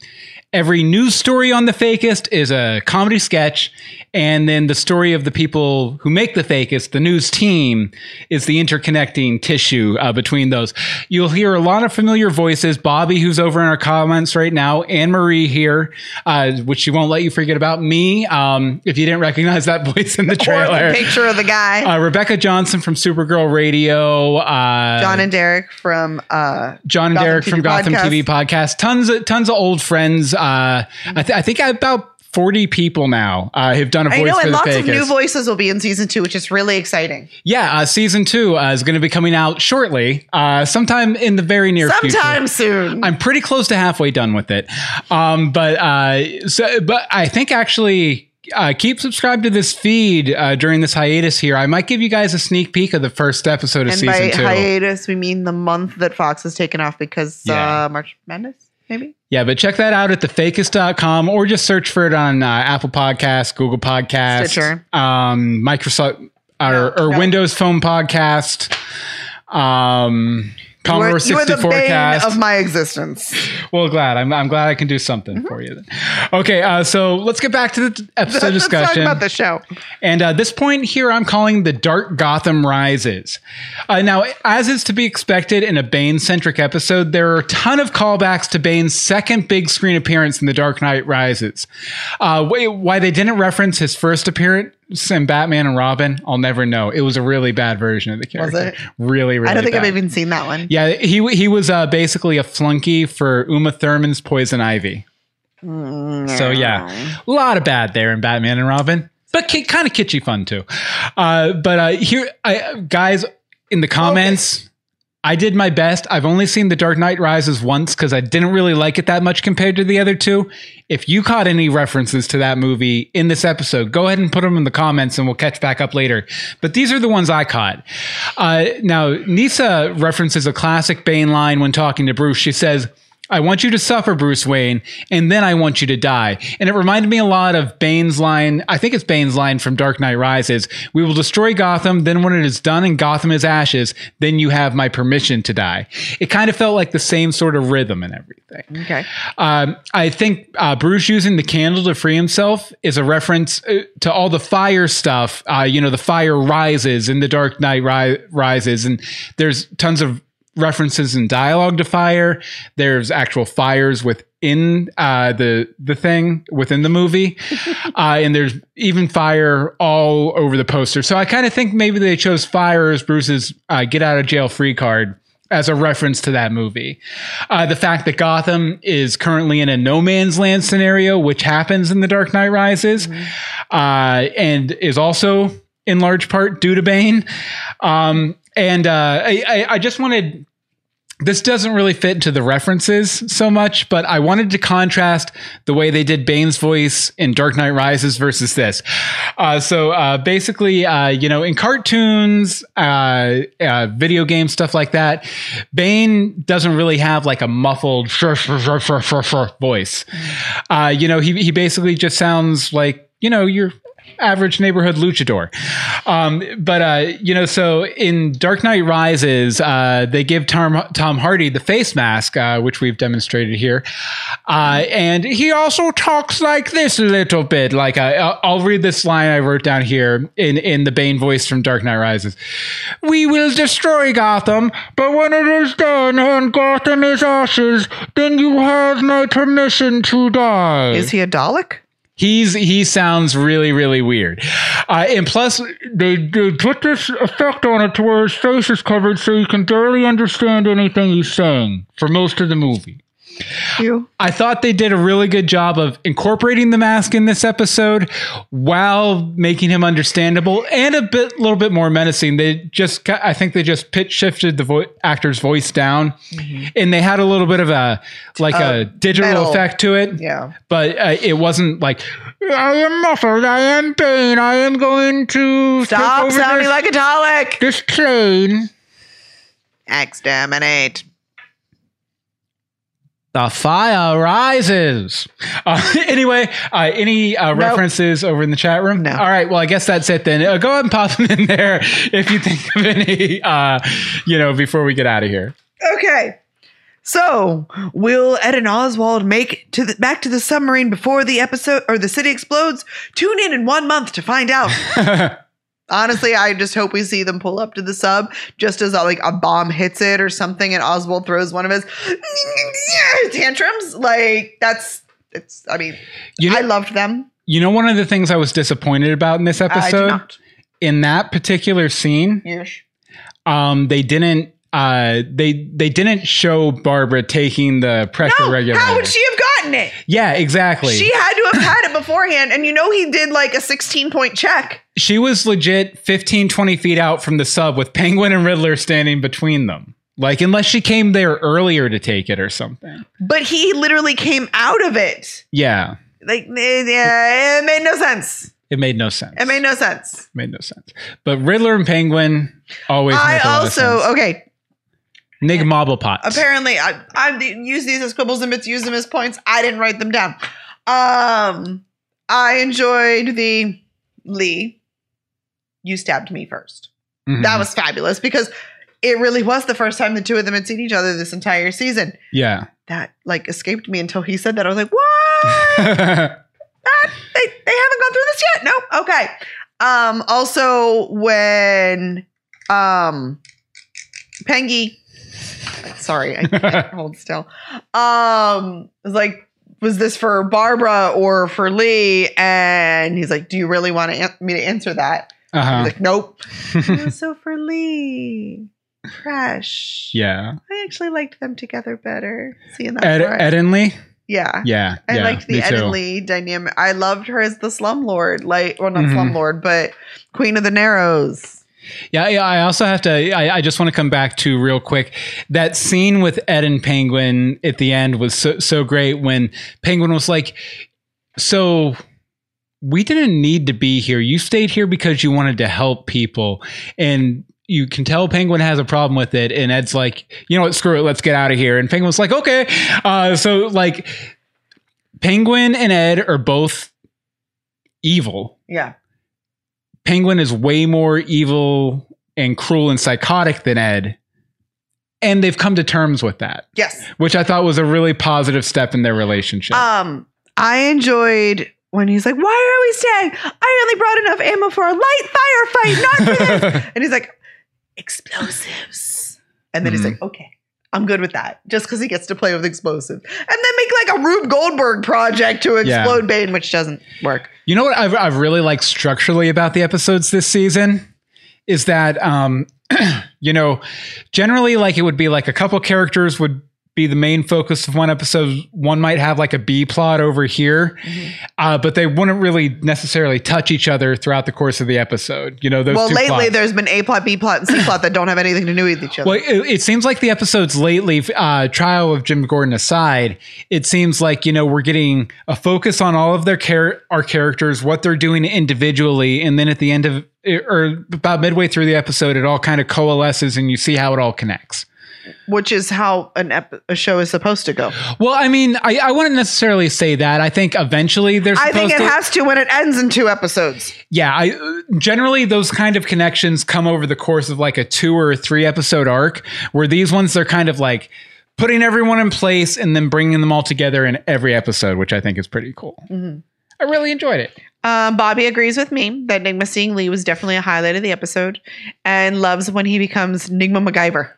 A: every news story on the fakest is a comedy sketch, and then the story of the people who make the fakest, the news team, is the interconnecting tissue uh, between those. You'll hear a lot of familiar voices. Bobby, who's over in our comments right now, Anne Marie here, uh, which she won't let you forget about me. Um, if you didn't recognize that [LAUGHS] voice in the
B: Or
A: trailer,
B: the picture of the guy.
A: uh, Rebecca Johnson from Supergirl Radio, uh,
B: John and Derek from uh,
A: John and
B: Gotham
A: Derek
B: TV
A: from Gotham
B: podcast.
A: TV podcast. Tons of tons of old friends. Uh, I, th- I think about forty people now uh, have done a voice
B: I know,
A: for
B: and
A: the
B: lots of new voices will be in season two, which is really exciting.
A: Yeah, uh, season two uh, is going to be coming out shortly, uh, sometime in the very near future.
B: Sometime soon.
A: I'm pretty close to halfway done with it, um, but uh, so but I think actually. Uh, keep subscribed to this feed uh, during this hiatus here. I might give you guys a sneak peek of the first episode of
B: and
A: season
B: by
A: two.
B: hiatus, we mean the month that Fox has taken off because
A: Yeah.
B: uh, March Madness, maybe.
A: Yeah, but check that out at thefakest.com or just search for it on uh, Apple Podcasts, Google Podcasts,
B: Stitcher.
A: um, Microsoft or, or
B: no.
A: Windows Phone Podcast, um, Commodore
B: you the
A: 64
B: bane
A: Cast.
B: of my existence.
A: well, glad. I'm, I'm glad I can do something
B: Mm-hmm.
A: for you. Then. Okay, uh, so let's get back to the [LAUGHS] episode
B: Let's talk
A: discussion.
B: about the show.
A: And uh, this point here, I'm calling the Dark Gotham Rises. Uh, now, as is to be expected in a Bane centric episode, there are a ton of callbacks to Bane's second big screen appearance in The Dark Knight Rises. Uh, wh- why they didn't reference his first appearance in Batman and Robin, I'll never know. It was a really bad version of the character.
B: it?
A: Really, really
B: I don't think
A: bad.
B: I've even seen that one.
A: Yeah, he he was uh, basically a flunky for Uma Thurman's Poison Ivy. So yeah, a lot of bad there in Batman and Robin, but ki- kind of kitschy fun too. Uh, but uh, here, I, guys, in the comments. I did my best. I've only seen The Dark Knight Rises once because I didn't really like it that much compared to the other two. If you caught any references to that movie in this episode, go ahead and put them in the comments and we'll catch back up later. But these are the ones I caught. Uh, now, Nyssa references a classic Bane line when talking to Bruce. She says, I want you to suffer, Bruce Wayne, and then I want you to die. And it reminded me a lot of Bane's line. I think it's Bane's line from Dark Knight Rises. We will destroy Gotham. Then, when it is done and Gotham is ashes, then you have my permission to die. It kind of felt like the same sort of rhythm and everything.
B: Okay.
A: Um, I think uh, Bruce using the candle to free himself is a reference uh, to all the fire stuff. Uh, you know, the fire rises in the Dark Knight ri- rises, and there's tons of references and dialogue to fire. There's actual fires within uh, the the thing within the movie, [LAUGHS] uh, and there's even fire all over the poster. So I kind of think maybe they chose fire as Bruce's uh, get out of jail free card as a reference to that movie. Uh, the fact that Gotham is currently in a no man's land scenario, which happens in The Dark Knight Rises, uh, and is also in large part due to Bane. Um, and uh, I, I, just wanted. This doesn't really fit into the references so much, but I wanted to contrast the way they did Bane's voice in Dark Knight Rises versus this. Uh, so uh, basically, uh, you know, in cartoons, uh, uh, video games, stuff like that, Bane doesn't really have like a muffled voice. Uh, you know, he he basically just sounds like you know your average neighborhood luchador. Um, but uh, you know, so in Dark Knight Rises, uh, they give Tom Tom Hardy the face mask, uh, which we've demonstrated here, uh, and he also talks like this a little bit. Like uh, I'll- read this line I wrote down here in in the Bane voice from Dark Knight Rises. We will destroy Gotham, but when it is done and Gotham is ashes, then you have my permission to die.
B: Is he a Dalek?
A: He's he sounds really really weird, uh, and plus they, they put this effect on it to where his face is covered, so you can barely understand anything he's saying for most of the movie.
B: You.
A: I thought they did a really good job of incorporating the mask in this episode while making him understandable and a bit, little bit more menacing. They just, I think they just pitch shifted the vo- actor's voice down, and they had a little bit of a like a
B: Uh,
A: digital
B: metal.
A: effect to it.
B: Yeah.
A: but uh, it wasn't like I am muffled, I am pain, I am going to
B: Stop sounding
A: this,
B: like a Dalek.
A: this train.
B: Exterminate.
A: The fire rises. Uh, [LAUGHS] anyway, uh, any uh, references over in the chat room?
B: No.
A: All right. Well, I guess that's it then. Uh, go ahead and pop them in there [LAUGHS] if you think of any. Uh, you know, before we get out of here.
B: Okay. So, will Ed and Oswald make to the, back to the submarine before the episode or the city explodes? Tune in in one month to find out. [LAUGHS] Honestly, I just hope we see them pull up to the sub just as uh, like a bomb hits it or something, and Oswald throws one of his [LAUGHS] tantrums. Like that's it's. I mean,
A: You know,
B: I loved them.
A: you know, one of the things I was disappointed about in this episode, in that particular scene,
B: Yes.
A: um, they didn't. Uh, they they didn't show Barbara taking the pressure
B: No,
A: regulator.
B: how would she have gotten it?
A: yeah, exactly.
B: She had have had it beforehand, and you know he did like a 16 point check.
A: she was legit 15 20 feet out from the sub with penguin and riddler standing between them like unless she came there earlier to take it or something
B: But he literally came out of it.
A: yeah
B: Like, it, yeah, it made no sense.
A: it made no sense
B: It made no sense.
A: It made no sense but riddler and penguin always
B: I
A: make a lot of
B: also, okay,
A: Nig Mobble Pots.
B: apparently I, I use these as quibbles and bits, use them as points. I didn't write them down. Um, I enjoyed the Lee, you stabbed me 1st
A: Mhm.
B: That was fabulous because it really was the first time the two of them had seen each other this entire season.
A: yeah
B: That like escaped me until he said that. I was like, what? [LAUGHS] that they, they haven't gone through this yet. Nope. Okay. Um, also when um Pengy sorry, I can't [LAUGHS] hold still. Um was like, was this for Barbara or for Lee? And he's like, Do you really want to an- me to answer that?
A: uh-huh.
B: He's like, Nope. [LAUGHS] "Oh, so for Lee. Fresh.
A: yeah
B: I actually liked them together better. Seeing that.
A: Ed,
B: part.
A: Ed and Lee
B: yeah.
A: yeah
B: I
A: yeah,
B: liked the
A: me
B: Ed
A: too.
B: and Lee dynamic. I loved her as the slumlord, like, well, not
A: Mhm.
B: slumlord, but Queen of the Narrows.
A: Yeah, yeah. I also have to. I, I just want to come back to real quick that scene with Ed and Penguin at the end was so so great when Penguin was like, "So we didn't need to be here. You stayed here because you wanted to help people." And you can tell Penguin has a problem with it, and Ed's like, "You know what? Screw it. Let's get out of here." And Penguin's like, "Okay." Uh, so like, Penguin and Ed are both evil.
B: Yeah.
A: Penguin is way more evil and cruel and psychotic than Ed. And they've come to terms with that,
B: Yes.
A: which I thought was a really positive step in their relationship.
B: Um, I enjoyed when he's like, "Why are we staying? I only brought enough ammo for a light firefight, not for this." [LAUGHS] and he's like, "Explosives." And then he's
A: Mhm.
B: like, "Okay." I'm good with that. Just because he gets to play with explosives. And then make like a Rube Goldberg project to
A: Yeah.
B: explode Bane, which doesn't work.
A: you know what I've, I've really liked structurally about the episodes this season is that, um, [CLEARS THROAT] you know, generally like it would be like a couple characters would be the main focus of one episode. One might have like a B plot over here, uh, but they wouldn't really necessarily touch each other throughout the course of the episode. You know, those
B: well, lately
A: plots.
B: there's been A plot, B plot, and C [COUGHS] plot that don't have anything to do with each other.
A: Well, it, it seems like the episodes lately, uh, trial of Jim Gordon aside, it seems like you know we're getting a focus on all of their char- our characters, what they're doing individually, and then at the end of or about midway through the episode, it all kind of coalesces, and you see how it all connects.
B: Which is how an ep- a show is supposed to go.
A: Well, I mean, I, I wouldn't necessarily say that. I think eventually there's.
B: I think it
A: to,
B: has to when it ends in two episodes.
A: Yeah, I generally those kind of connections come over the course of like a two or three episode arc, where these ones are kind of like putting everyone in place and then bringing them all together in every episode, which I think is pretty cool. I really enjoyed it.
B: Um, Bobby agrees with me that Nigma seeing Lee was definitely a highlight of the episode, and loves when he becomes Nigma MacGyver.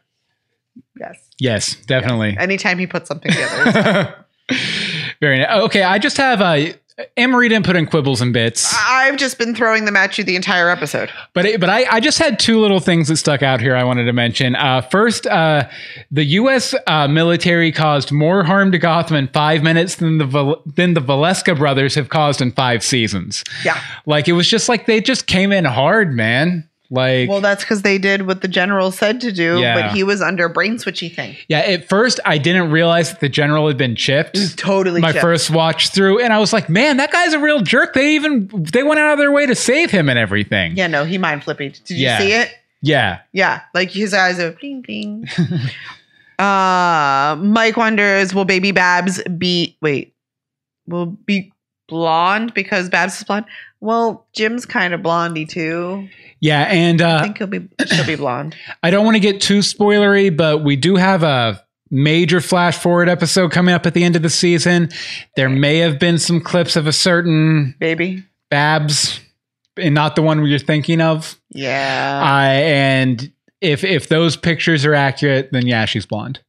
B: Yes,
A: Yes, definitely.
B: anytime he puts something together. [LAUGHS]
A: Very nice. Okay, I just have a Anne-Marie didn't put in quibbles and bits,
B: I've just been throwing them at you the entire episode.
A: but it, but I, I just had two little things that stuck out here. I wanted to mention. Uh, first, uh, the U.S. Uh, military caused more harm to Gotham in five minutes than the than the Valeska brothers have caused in five seasons.
B: Yeah.
A: Like it was just like they just came in hard, man. Like
B: Well, that's because they did what the general said to do,
A: Yeah.
B: but he was under brain switchy thing.
A: yeah. At first, I didn't realize that the general had been chipped.
B: Totally.
A: my
B: chipped.
A: first watch through and I was like, man, that guy's a real jerk. They even they went out of their way to save him and everything.
B: Yeah, no, he mind flippy. Did you
A: Yeah.
B: see it?
A: Yeah.
B: Yeah, like his eyes are bling bling. [LAUGHS] uh, Mike wonders, will baby Babs be wait? Will be blonde because Babs is blonde? Well, Jim's kind of blondie too.
A: Yeah, and
B: I
A: uh,
B: think he'll be she'll be blonde.
A: I don't want to get too spoilery, but we do have a major flash forward episode coming up at the end of the season. There may have been some clips of a certain
B: Baby.
A: Babs, and not the one you're thinking of.
B: Yeah.
A: Uh, and if if those pictures are accurate, then yeah, she's blonde.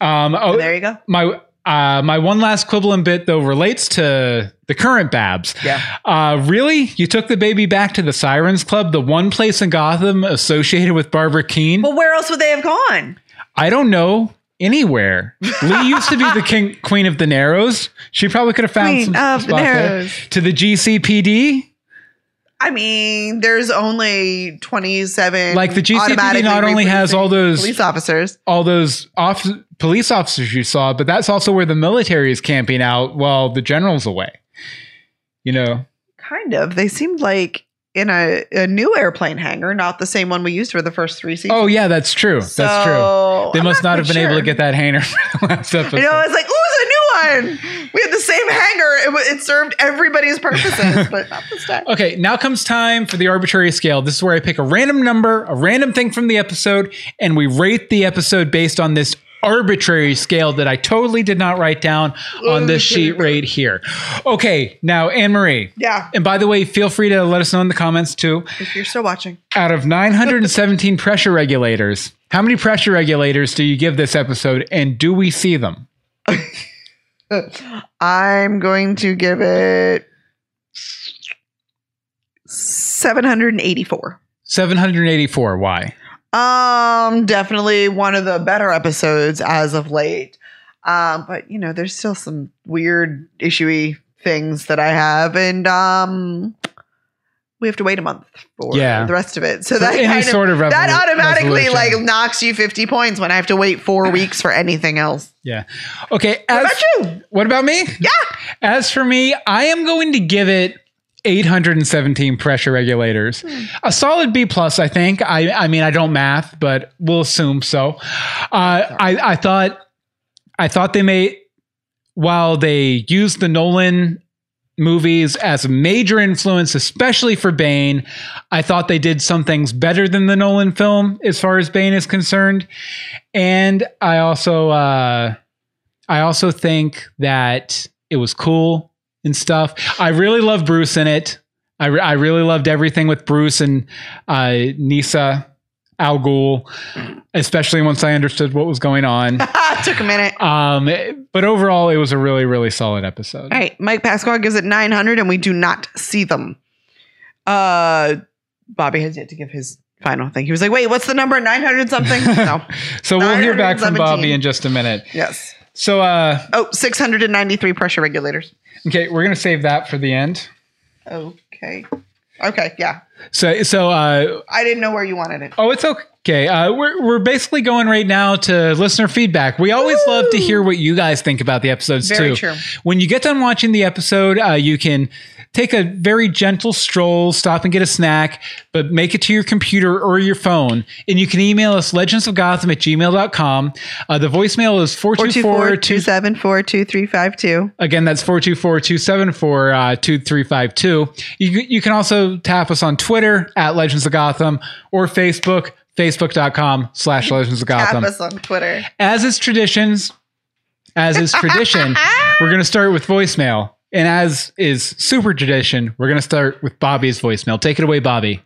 A: Um, oh,
B: there you go.
A: my uh, my one last quibble and bit though relates to the current Babs.
B: Yeah.
A: Uh, really, you took the baby back to the Sirens Club, the one place in Gotham associated with Barbara Kean.
B: Well, where else would they have gone?
A: I don't know anywhere. Lee used to be the king, [LAUGHS] queen of the Narrows. She probably could have found
B: Queen
A: some
B: of the
A: spot there. To the GCPD.
B: I mean, there's only 27.
A: Like the GCPD
B: automatically
A: not only has all those
B: police officers.
A: all those off- police officers you saw, but that's also where the military is camping out while the general's away. You know,
B: Kind of. They seemed like in a, a new airplane hangar, not the same one we used for the first three seasons.
A: oh yeah, that's true. that's true. They
B: I'm
A: must not,
B: quite
A: have been able to get that hangar [LAUGHS] for the last episode.
B: I know. I was like, "Ooh, it's a new one." We had the same hanger. It, it served everybody's purposes, but not this time. [LAUGHS]
A: Okay, now comes time for the arbitrary scale. This is where I pick a random number, a random thing from the episode, and we rate the episode based on this arbitrary scale that I totally did not write down on this sheet right here. Okay, now Anne Marie.
B: Yeah,
A: And by the way, feel free to let us know in the comments too.
B: if you're still watching,
A: Out of 917 [LAUGHS] pressure regulators, how many pressure regulators do you give this episode, and do we see them? [LAUGHS]
B: I'm going to give it 784.
A: 784. Why?
B: Um, definitely one of the better episodes as of late. Um, but you know, there's still some weird issuey things that I have, and um, we have to wait a month for
A: Yeah.
B: the rest of it. So
A: For
B: that kind of,
A: sort of
B: that automatically like knocks you 50 points when I have to wait four [CLEARS THROAT] weeks for anything else.
A: Yeah. Okay.
B: What about you?
A: What about me?
B: Yeah.
A: As for me, I am going to give it 817 pressure regulators. A solid B plus, I think. I I mean I don't math, but we'll assume so. Uh, I I thought I thought they made while they used the Nolan movies as a major influence, especially for Bane. I thought they did some things better than the Nolan film as far as Bane is concerned. And I also uh I also think that it was cool and stuff. I really love Bruce in it. I, re- I really loved everything with Bruce and uh, Nyssa Al Ghul, especially once I understood what was going on. [LAUGHS]
B: Took a minute.
A: Um, but overall, it was a really, really solid episode.
B: All right, Mike Pasquale gives it 900, and we do not see them. Uh, Bobby has yet to give his final thing. He was like, "Wait, what's the number? 900 something?" [LAUGHS] no.
A: So we'll hear back from Bobby in just a minute.
B: Yes.
A: So, uh,
B: Oh, 693 pressure regulators.
A: okay, we're gonna save that for the end.
B: Okay. Okay. Yeah.
A: So, so uh,
B: I didn't know where you wanted it.
A: Oh, it's okay. Uh, we're we're basically going right now to listener feedback. We always love to hear what you guys think about the episodes
B: Very
A: too.
B: true.
A: When you get done watching the episode, uh, you can take a very gentle stroll, stop and get a snack, but make it to your computer or your phone, and you can email us legendsofgotham at gmail.com. Uh, the voicemail is 424
B: 424-274-2352.
A: Again, that's 424-274-2352. You, you can also tap us on Twitter at Legends of Gotham or Facebook, facebook.com slash Legends of Gotham.
B: Tap us on Twitter.
A: As is traditions, as is tradition, [LAUGHS] we're going to start with voicemail. And as is super tradition, we're going to start with Bobby's voicemail. Take it away, Bobby.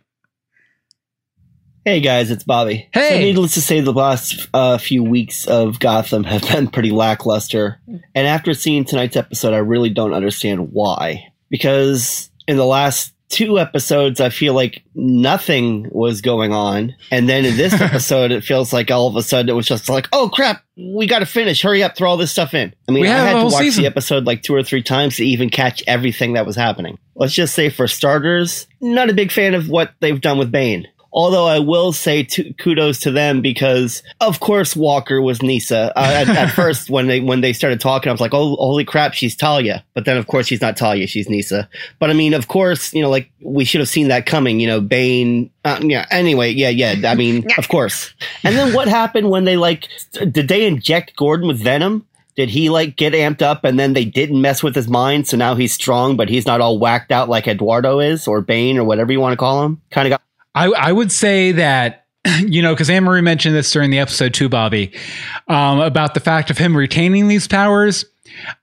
D: Hey guys, it's Bobby.
A: Hey.
D: So needless to say, the last uh, few weeks of Gotham have been pretty lackluster. And after seeing tonight's episode, I really don't understand why. Because in the last two episodes, I feel like nothing was going on. And then in this [LAUGHS] episode, it feels like all of a sudden it was just like, oh crap, we got to finish. Hurry up, throw all this stuff in. I mean,
A: We
D: I had to watch
A: season.
D: the episode like two or three times to even catch everything that was happening. Let's just say, for starters, not a big fan of what they've done with Bane. Although I will say to, kudos to them because, of course, Walker was Nyssa. Uh, at, at [LAUGHS] first, when they when they started talking, I was like, "Oh, holy crap, she's Talia!" But then, of course, she's not Talia; she's Nyssa. But I mean, of course, you know, like we should have seen that coming. You know, Bane. Uh, yeah. Anyway, yeah, yeah. I mean, of course. And then what happened when they like? Did they inject Gordon with venom? Did he like get amped up and then they didn't mess with his mind, so now he's strong, but he's not all whacked out like Eduardo is or Bane or whatever you want to call him? Kind of got
A: I, I would say that, [CLEARS THROAT] you know, because Anne Marie mentioned this during the episode too, Bobby, um, about the fact of him retaining these powers.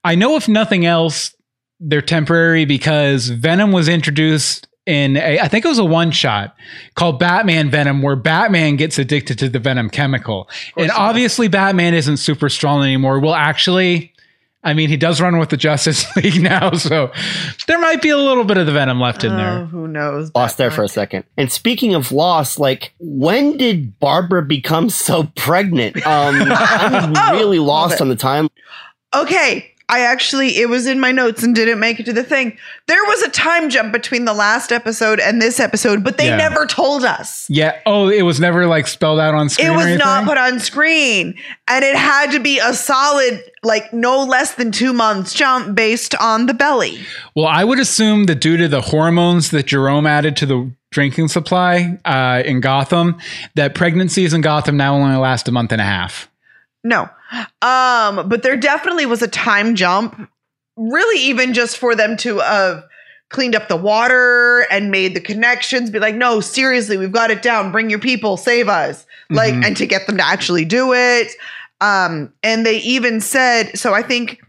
A: I know, if nothing else, they're temporary because Venom was introduced in a, I think it was a one shot called Batman Venom, where Batman gets addicted to the Venom chemical. And obviously, Batman isn't super strong anymore. Well, actually, I mean, he does run with the Justice [LAUGHS] League now, so there might be a little bit of the Venom left in
B: Oh,
A: there.
B: who knows?
D: lost there for a second. And speaking of loss, like when did Barbara become so pregnant? Um, [LAUGHS] I'm
B: Oh,
D: really
B: love
D: lost on the time.
B: Okay. I actually, it was in my notes and didn't make it to the thing. There was a time jump between the last episode and this episode, but they
A: Yeah.
B: never told us.
A: Yeah. Oh, it was never like spelled out on screen.
B: It was not put on screen. And it had to be a solid, like no less than two months jump based on the belly.
A: Well, I would assume that due to the hormones that Jerome added to the drinking supply uh, in Gotham, that pregnancies in Gotham now only last a month and a half.
B: No. Um, but there definitely was a time jump, really, even just for them to have cleaned up the water and made the connections, be like, no, seriously, we've got it down. Bring your people, save us. Like,
A: Mhm.
B: and to get them to actually do it. Um, and they even said, so I think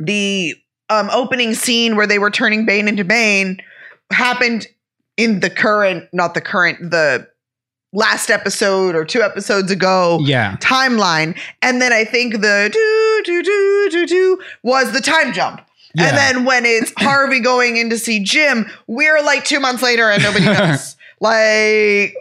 B: the um opening scene where they were turning Bane into Bane happened in the current, not the current, the last episode or two episodes ago
A: Yeah.
B: timeline. And then I think the do do do do do was the time jump.
A: Yeah.
B: And then when it's [COUGHS] Harvey going in to see Jim, we're like two months later and nobody [LAUGHS] knows. like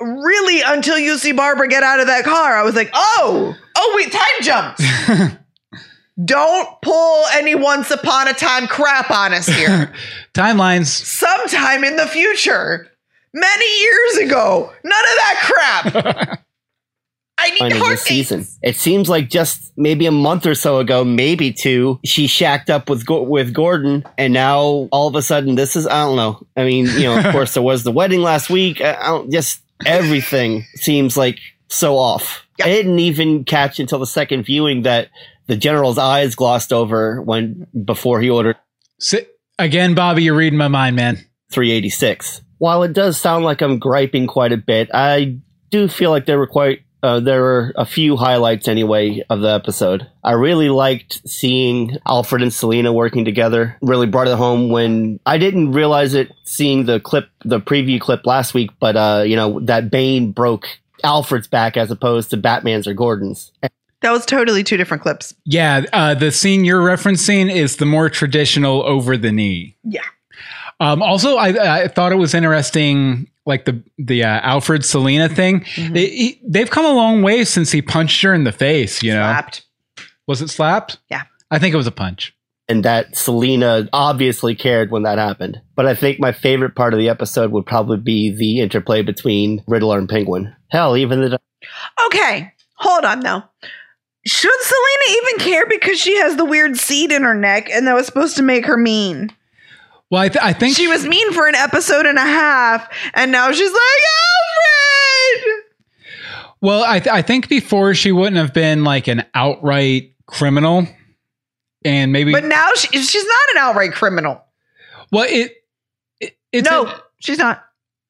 B: really until you see Barbara get out of that car, I was like, oh, oh wait, time jumps. [LAUGHS] Don't pull any once upon a time crap on us here. [LAUGHS]
A: Timelines.
B: Sometime in the future, many years ago, none of that crap. [LAUGHS] I need
D: End of
B: hard
D: the season. It seems like just maybe a month or so ago, maybe two, she shacked up with with Gordon, and now all of a sudden, this is I don't know. I mean, you know, of [LAUGHS] course, there was the wedding last week. I, I don't, just everything seems like so off.
B: Yeah.
D: I didn't even catch until the second viewing that the general's eyes glossed over when before he ordered
A: Sit. Again, Bobby, you're reading my mind, man.
D: 386. While it does sound like I'm griping quite a bit, I do feel like there were quite uh, there were a few highlights anyway of the episode. I really liked seeing Alfred and Selina working together. Really brought it home when I didn't realize it seeing the clip, the preview clip last week, but uh, you know that Bane broke Alfred's back as opposed to Batman's or Gordon's.
B: That was totally two different clips.
A: Yeah. Uh, the scene you're referencing is the more traditional over the knee.
B: Yeah.
A: Um, also, I, I thought it was interesting, like the the uh, Alfred Selina thing.
B: Mm-hmm.
A: They, he, they've come a long way since he punched her in the face. You know,
B: Slapped.
A: was it slapped?
B: Yeah.
A: I think it was a punch.
D: and that Selina obviously cared when that happened. But I think my favorite part of the episode would probably be the interplay between Riddler and Penguin. Hell, even the
B: Okay, hold on though. Should Selina even care because she has the weird seed in her neck and that was supposed to make her mean?
A: Well, I, th- I think
B: She was mean for an episode and a half, and now she's like, Alfred!
A: Well, I, th- I think before she wouldn't have been like an outright criminal, and maybe
B: But now she, she's not an outright criminal.
A: well it, it it's
B: no,
A: a-
B: she's not.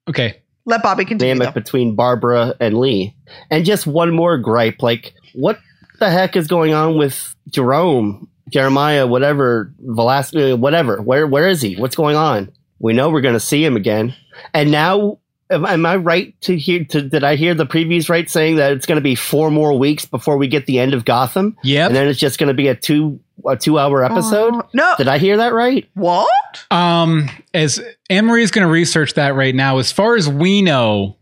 A: okay.
B: Let Bobby continue.
D: dynamic between Barbara and Lee. And just one more gripe like, what the heck is going on with Jerome, Jeremiah, whatever, Velasquez, whatever? Where, where is he? What's going on? We know we're going to see him again. And now am, am I right to hear? To, did I hear the previews right saying that it's going to be four more weeks before we get the end of Gotham?
A: Yeah,
D: and then it's just going to be a two a two hour episode.
B: Oh, no.
D: Did I hear that right?
B: What?
A: Um, as Anne Marie is going to research that right now. As far as we know,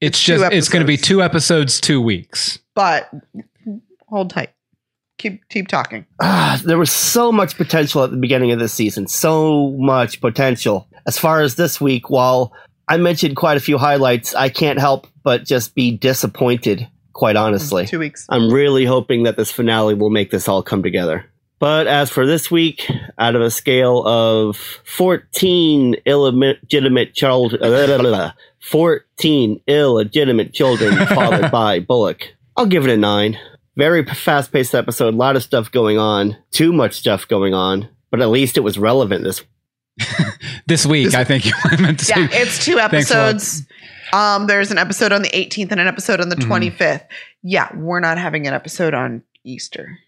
A: it's,
B: It's
A: just it's going to be two episodes, two weeks.
B: But hold tight. Keep keep talking.
D: Ah, there was so much potential at the beginning of this season. So much potential. As far as this week, while I mentioned quite a few highlights, I can't help but just be disappointed. Quite honestly,
B: Two weeks.
D: I'm really hoping that this finale will make this all come together. But as for this week, out of a scale of 14 illegitimate children, [LAUGHS] 14 illegitimate children fathered by Bullock, I'll give it a 9. Very fast paced episode, a lot of stuff going on, too much stuff going on, but at least it was relevant this [LAUGHS]
A: This week, I think you [LAUGHS] meant to say.
B: Yeah, it's two
A: Thanks a lot.
B: episodes. Um, there's an episode on the 18th and an episode on the
A: Mhm.
B: 25th. Yeah, we're not having an episode on Easter.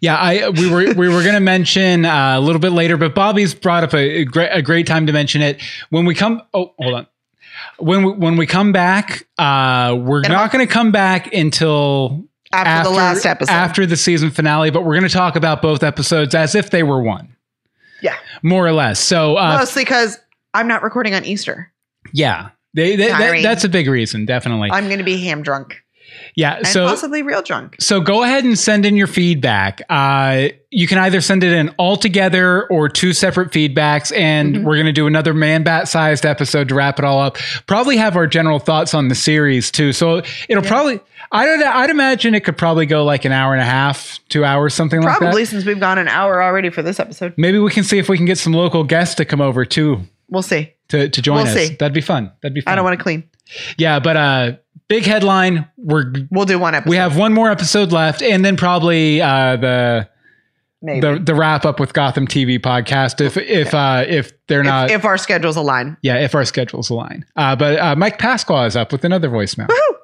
A: Yeah, I we were we were going [LAUGHS] to mention uh, a little bit later, but Bobby's brought up a, a great a great time to mention it when we come. Oh, hold on. When we, when we come back, uh, we're
B: In a
A: not going to come back until
B: After, the last episode.
A: after the season finale, but we're going to talk about both episodes as if they were one,
B: yeah.
A: more or less. So, uh,
B: Mostly because I'm not recording on Easter.
A: yeah, they, they, that- that's a big reason, definitely.
B: I'm going to be ham drunk
A: yeah,
B: and
A: so
B: possibly real drunk.
A: So go ahead and send in your feedback. Uh, you can either send it in all together or two separate feedbacks, and
B: Mhm.
A: we're going to do another man bat sized episode to wrap it all up. Probably have our general thoughts on the series too. So it'll
B: Yeah.
A: probably. I don't. I'd imagine it could probably go like an hour and a half, two hours, something like that.
B: Probably since we've gone an hour already for this episode.
A: Maybe we can see if we can get some local guests to come over too
B: We'll see.
A: to, to join
B: We'll
A: us.
B: see.
A: That'd be fun. That'd be fun.
B: I don't want to clean.
A: Yeah, but uh, big headline. We're
B: We'll do one episode.
A: we have one more episode left, and then probably uh, the
B: maybe.
A: the the wrap up with Gotham TV podcast if if uh if they're
B: if,
A: not
B: if our schedules align.
A: yeah if our schedules align. Uh, but uh, Mike Pasqua is up with another voicemail.
B: Woohoo!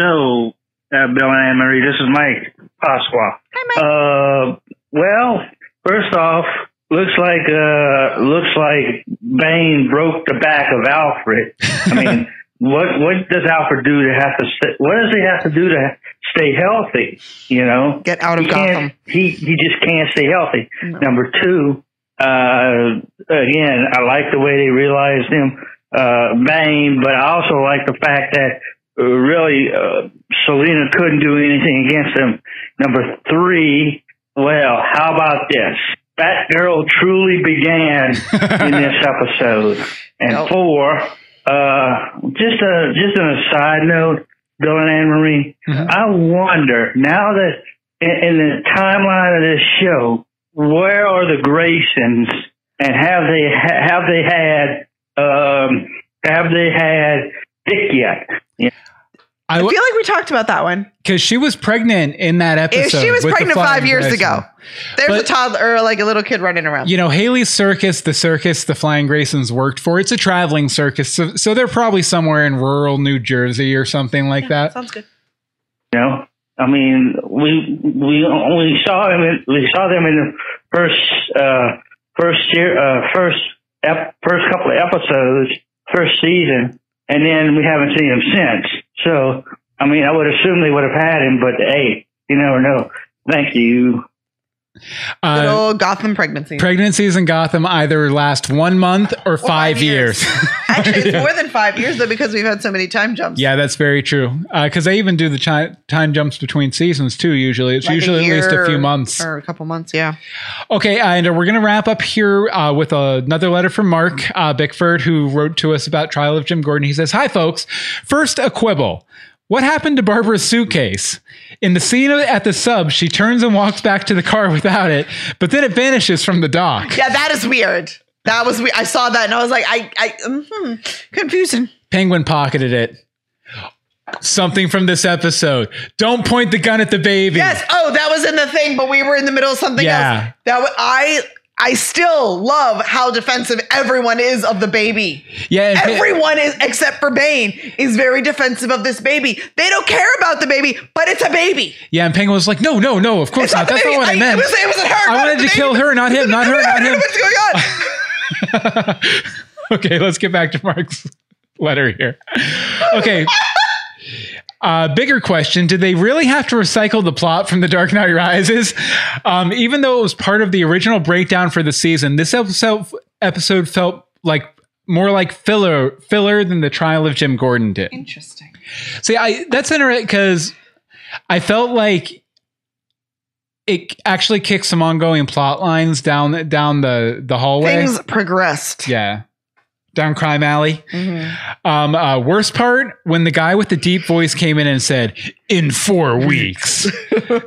E: So, uh, Bill and Anne Marie, this is Mike Pasqua.
B: Hi, Mike.
E: Uh, well, first off, looks like uh, looks like Bane broke the back of Alfred. I mean, [LAUGHS] what what does Alfred do to have to? Stay, what does he have to do to stay healthy? You know,
B: Get out of
E: he
B: Gotham.
E: He he just can't stay healthy.
B: No.
E: Number two, uh, again, I like the way they realized him, uh, Bane, but I also like the fact that uh, really uh, Selina couldn't do anything against him. Number three, well, how about this? Batgirl truly began in this [LAUGHS] episode. And
B: Nope.
E: four, uh, just a just an aside note, Bill and Anne Marie.
A: Mhm.
E: I wonder now that in, in the timeline of this show, where are the Graysons, and have they ha- have they had um, have they had Dick yet?
A: I
B: I
A: w-
B: feel like we talked about that one.
A: because she was pregnant in that episode.
B: If she was pregnant five years
A: Grayson.
B: ago. There's
A: But-
B: a toddler or like a little kid running around.
A: You know, Haly's circus, the circus the Flying Graysons worked for, it's a traveling circus. So, so they're probably somewhere in rural New Jersey or something like that.
B: Sounds good.
E: You know, I mean, we we we saw them in, we saw them in the first uh, first year uh, first ep- first couple of episodes first season, and then we haven't seen him since. So, I mean, I would assume they would have had him, but hey, you never know. Thank you.
B: Good
A: Uh,
B: old Gotham pregnancy.
A: pregnancies in Gotham either last one month or, five,
B: five
A: years.
B: years. [LAUGHS] [LAUGHS] Actually, it's more than five years though because we've had so many time jumps.
A: Yeah, that's very true. Because they even do the chi- time jumps between seasons too. Usually, it's
B: Like
A: usually at least a few months.
B: or a couple months. Yeah.
A: Okay, and we're going to wrap up here uh, with another letter from Mark uh, Bickford, who wrote to us about Trial of Jim Gordon. He says, "Hi, folks. First, a quibble." What happened to Barbara's suitcase? In the scene at the sub, she turns and walks back to the car [LAUGHS] without it, but then it vanishes from the dock.
B: Yeah, that is weird. That was weird. I saw that and I was like, I, I, hmm, confusing.
A: Penguin pocketed it. Something from this episode. Don't point the gun at the baby.
B: Yes. Oh, that was in the thing, but we were in the middle of something
A: Yeah.
B: else. That wa- I, I still love how defensive everyone is of the baby.
A: Yeah.
B: Everyone is, except for Bane, is very defensive of this baby. They don't care about the baby, but it's a baby.
A: yeah, and Penguin was like, no, no, no, of course not.
B: the
A: That's not what I meant.
B: It was, it was her.
A: I wanted to kill her, not him, not her, not him.
B: What's going on? [LAUGHS]
A: okay, let's get back to Mark's letter here. Okay. [LAUGHS] Uh, bigger question: Did they really have to recycle the plot from The Dark Knight Rises? Um, even though it was part of the original breakdown for the season, this episode episode felt like more like filler filler than the trial of Jim Gordon did.
B: Interesting.
A: See, I that's interesting because I felt like it actually kicked some ongoing plot lines down down the the hallway.
B: Things progressed.
A: yeah, down crime alley.
B: Mhm.
A: Um, uh, worst part when the guy with the deep voice came in and said, "In four [LAUGHS] weeks."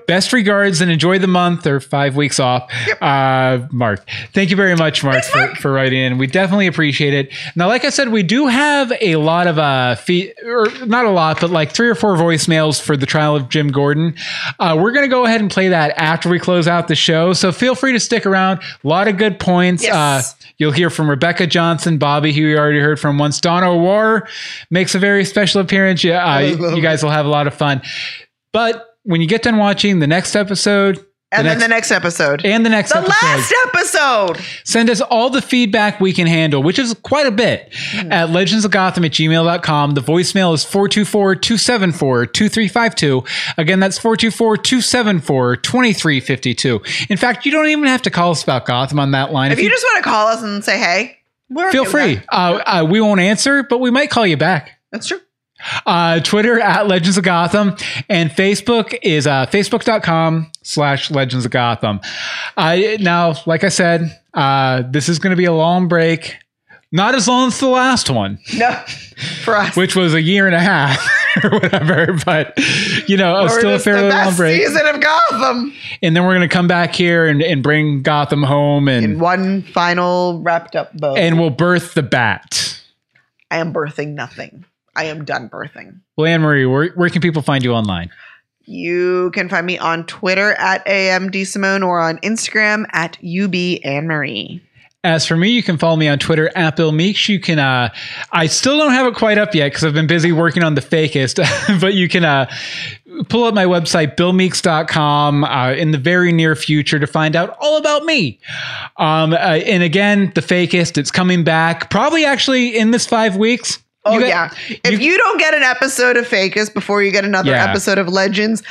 A: Best regards and enjoy the month or five weeks off. Uh, Mark, thank you very much, Mark, for, for writing in. We definitely appreciate it. Now, like I said, we do have a lot of uh, fee- or not a lot, but like three or four voicemails for the trial of Jim Gordon. Uh, we're going to go ahead and play that after we close out the show. So feel free to stick around. A lot of good points.
B: Yes.
A: Uh, You'll hear from Rebecca Johnson, Bobby, who you already heard from once. Donna War makes a very special appearance. Yeah, uh, [LAUGHS] you guys will have a lot of fun. But when you get done watching the next episode,
B: And
A: the
B: then
A: next,
B: the next episode.
A: and the next
B: the
A: episode,
B: last episode.
A: send us all the feedback we can handle, which is quite a bit, at legendsofgotham at gmail.com. The voicemail is 424 274 2352. Again, that's 424 274 2352. In fact, you don't even have to call us about Gotham on that line.
B: If you just want to call us and say, hey, we're
A: feel free. Uh, uh, we won't answer, but we might call you back.
B: That's true.
A: Uh, Twitter at Legends of Gotham and Facebook is uh, facebook.com slash Legends of Gotham. Uh, now, like I said, uh, this is going to be a long break. Not as long as the last one, [LAUGHS]
B: No, for us.
A: which was a year and a half [LAUGHS] or whatever, but you know,
B: Or
A: still a fairly long break.
B: season of Gotham.
A: And then we're going to come back here and, and bring Gotham home
B: In
A: and,
B: one final wrapped up bow.
A: and we'll birth the bat.
B: I am birthing nothing. I am done birthing.
A: Well, Anne Marie, where, where can people find you online?
B: You can find me on Twitter at AMDSimone or on Instagram at UBAnneMarie.
A: As for me, you can follow me on Twitter at Bill Meeks. You can, uh, I still don't have it quite up yet because I've been busy working on the fakest, [LAUGHS] but you can uh, pull up my website, billmeeks.com, uh, in the very near future to find out all about me. Um, uh, and again, the fakest, it's coming back probably actually in this five weeks.
B: Oh,
A: You got-
B: yeah. If you, don't get an episode of Fakus before you get another
A: Yeah.
B: episode of Legends,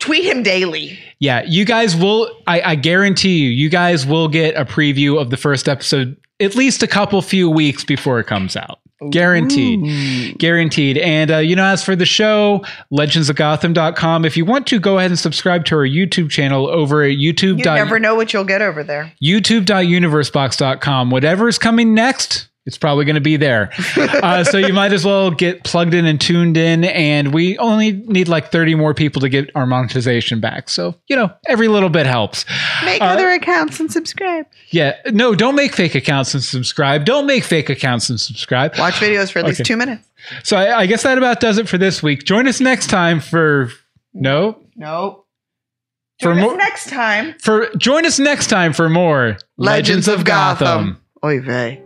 B: tweet him daily.
A: Yeah, you guys will. I, I guarantee you, you guys will get a preview of the first episode at least a couple few weeks before it comes out. Guaranteed. Guaranteed. And, uh, you know, as for the show, legendsofgotham.com, if you want to, go ahead and subscribe to our YouTube channel over at YouTube.
B: You never know what you'll get over there.
A: youtube.universebox.com. Whatever's coming next, it's probably going to be there. [LAUGHS] uh, so you might as well get plugged in and tuned in. And we only need like 30 more people to get our monetization back. So, you know, every little bit helps.
B: Make
A: Uh,
B: other accounts and subscribe.
A: Yeah. No, don't make fake accounts and subscribe. Don't make fake accounts and subscribe.
B: Watch videos for at least two minutes.
A: So I, I guess that about does it for this week. Join us next time for no
B: Nope.
A: for
B: Join us
A: more
B: next time.
A: for join us next time for more
B: Legends of Gotham. Oy vey.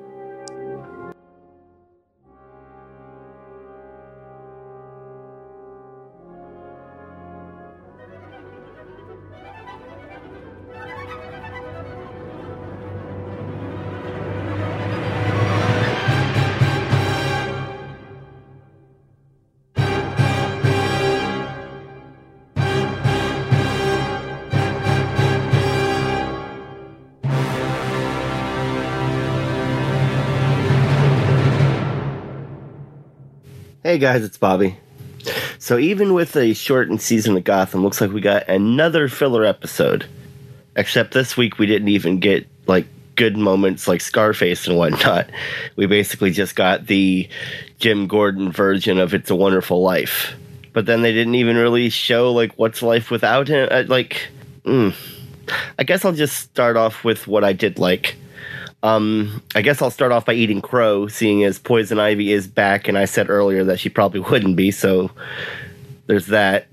D: Hey guys, it's Bobby. So even with a shortened season of Gotham, looks like we got another filler episode. Except this week we didn't even get like good moments like Scarface and whatnot. We basically just got the Jim Gordon version of It's a Wonderful Life. But then they didn't even really show like what's life without him. Uh, Like, mm. I guess I'll just start off with what I did like. Um, I guess I'll start off by eating crow, seeing as Poison Ivy is back, and I said earlier that she probably wouldn't be, so there's that.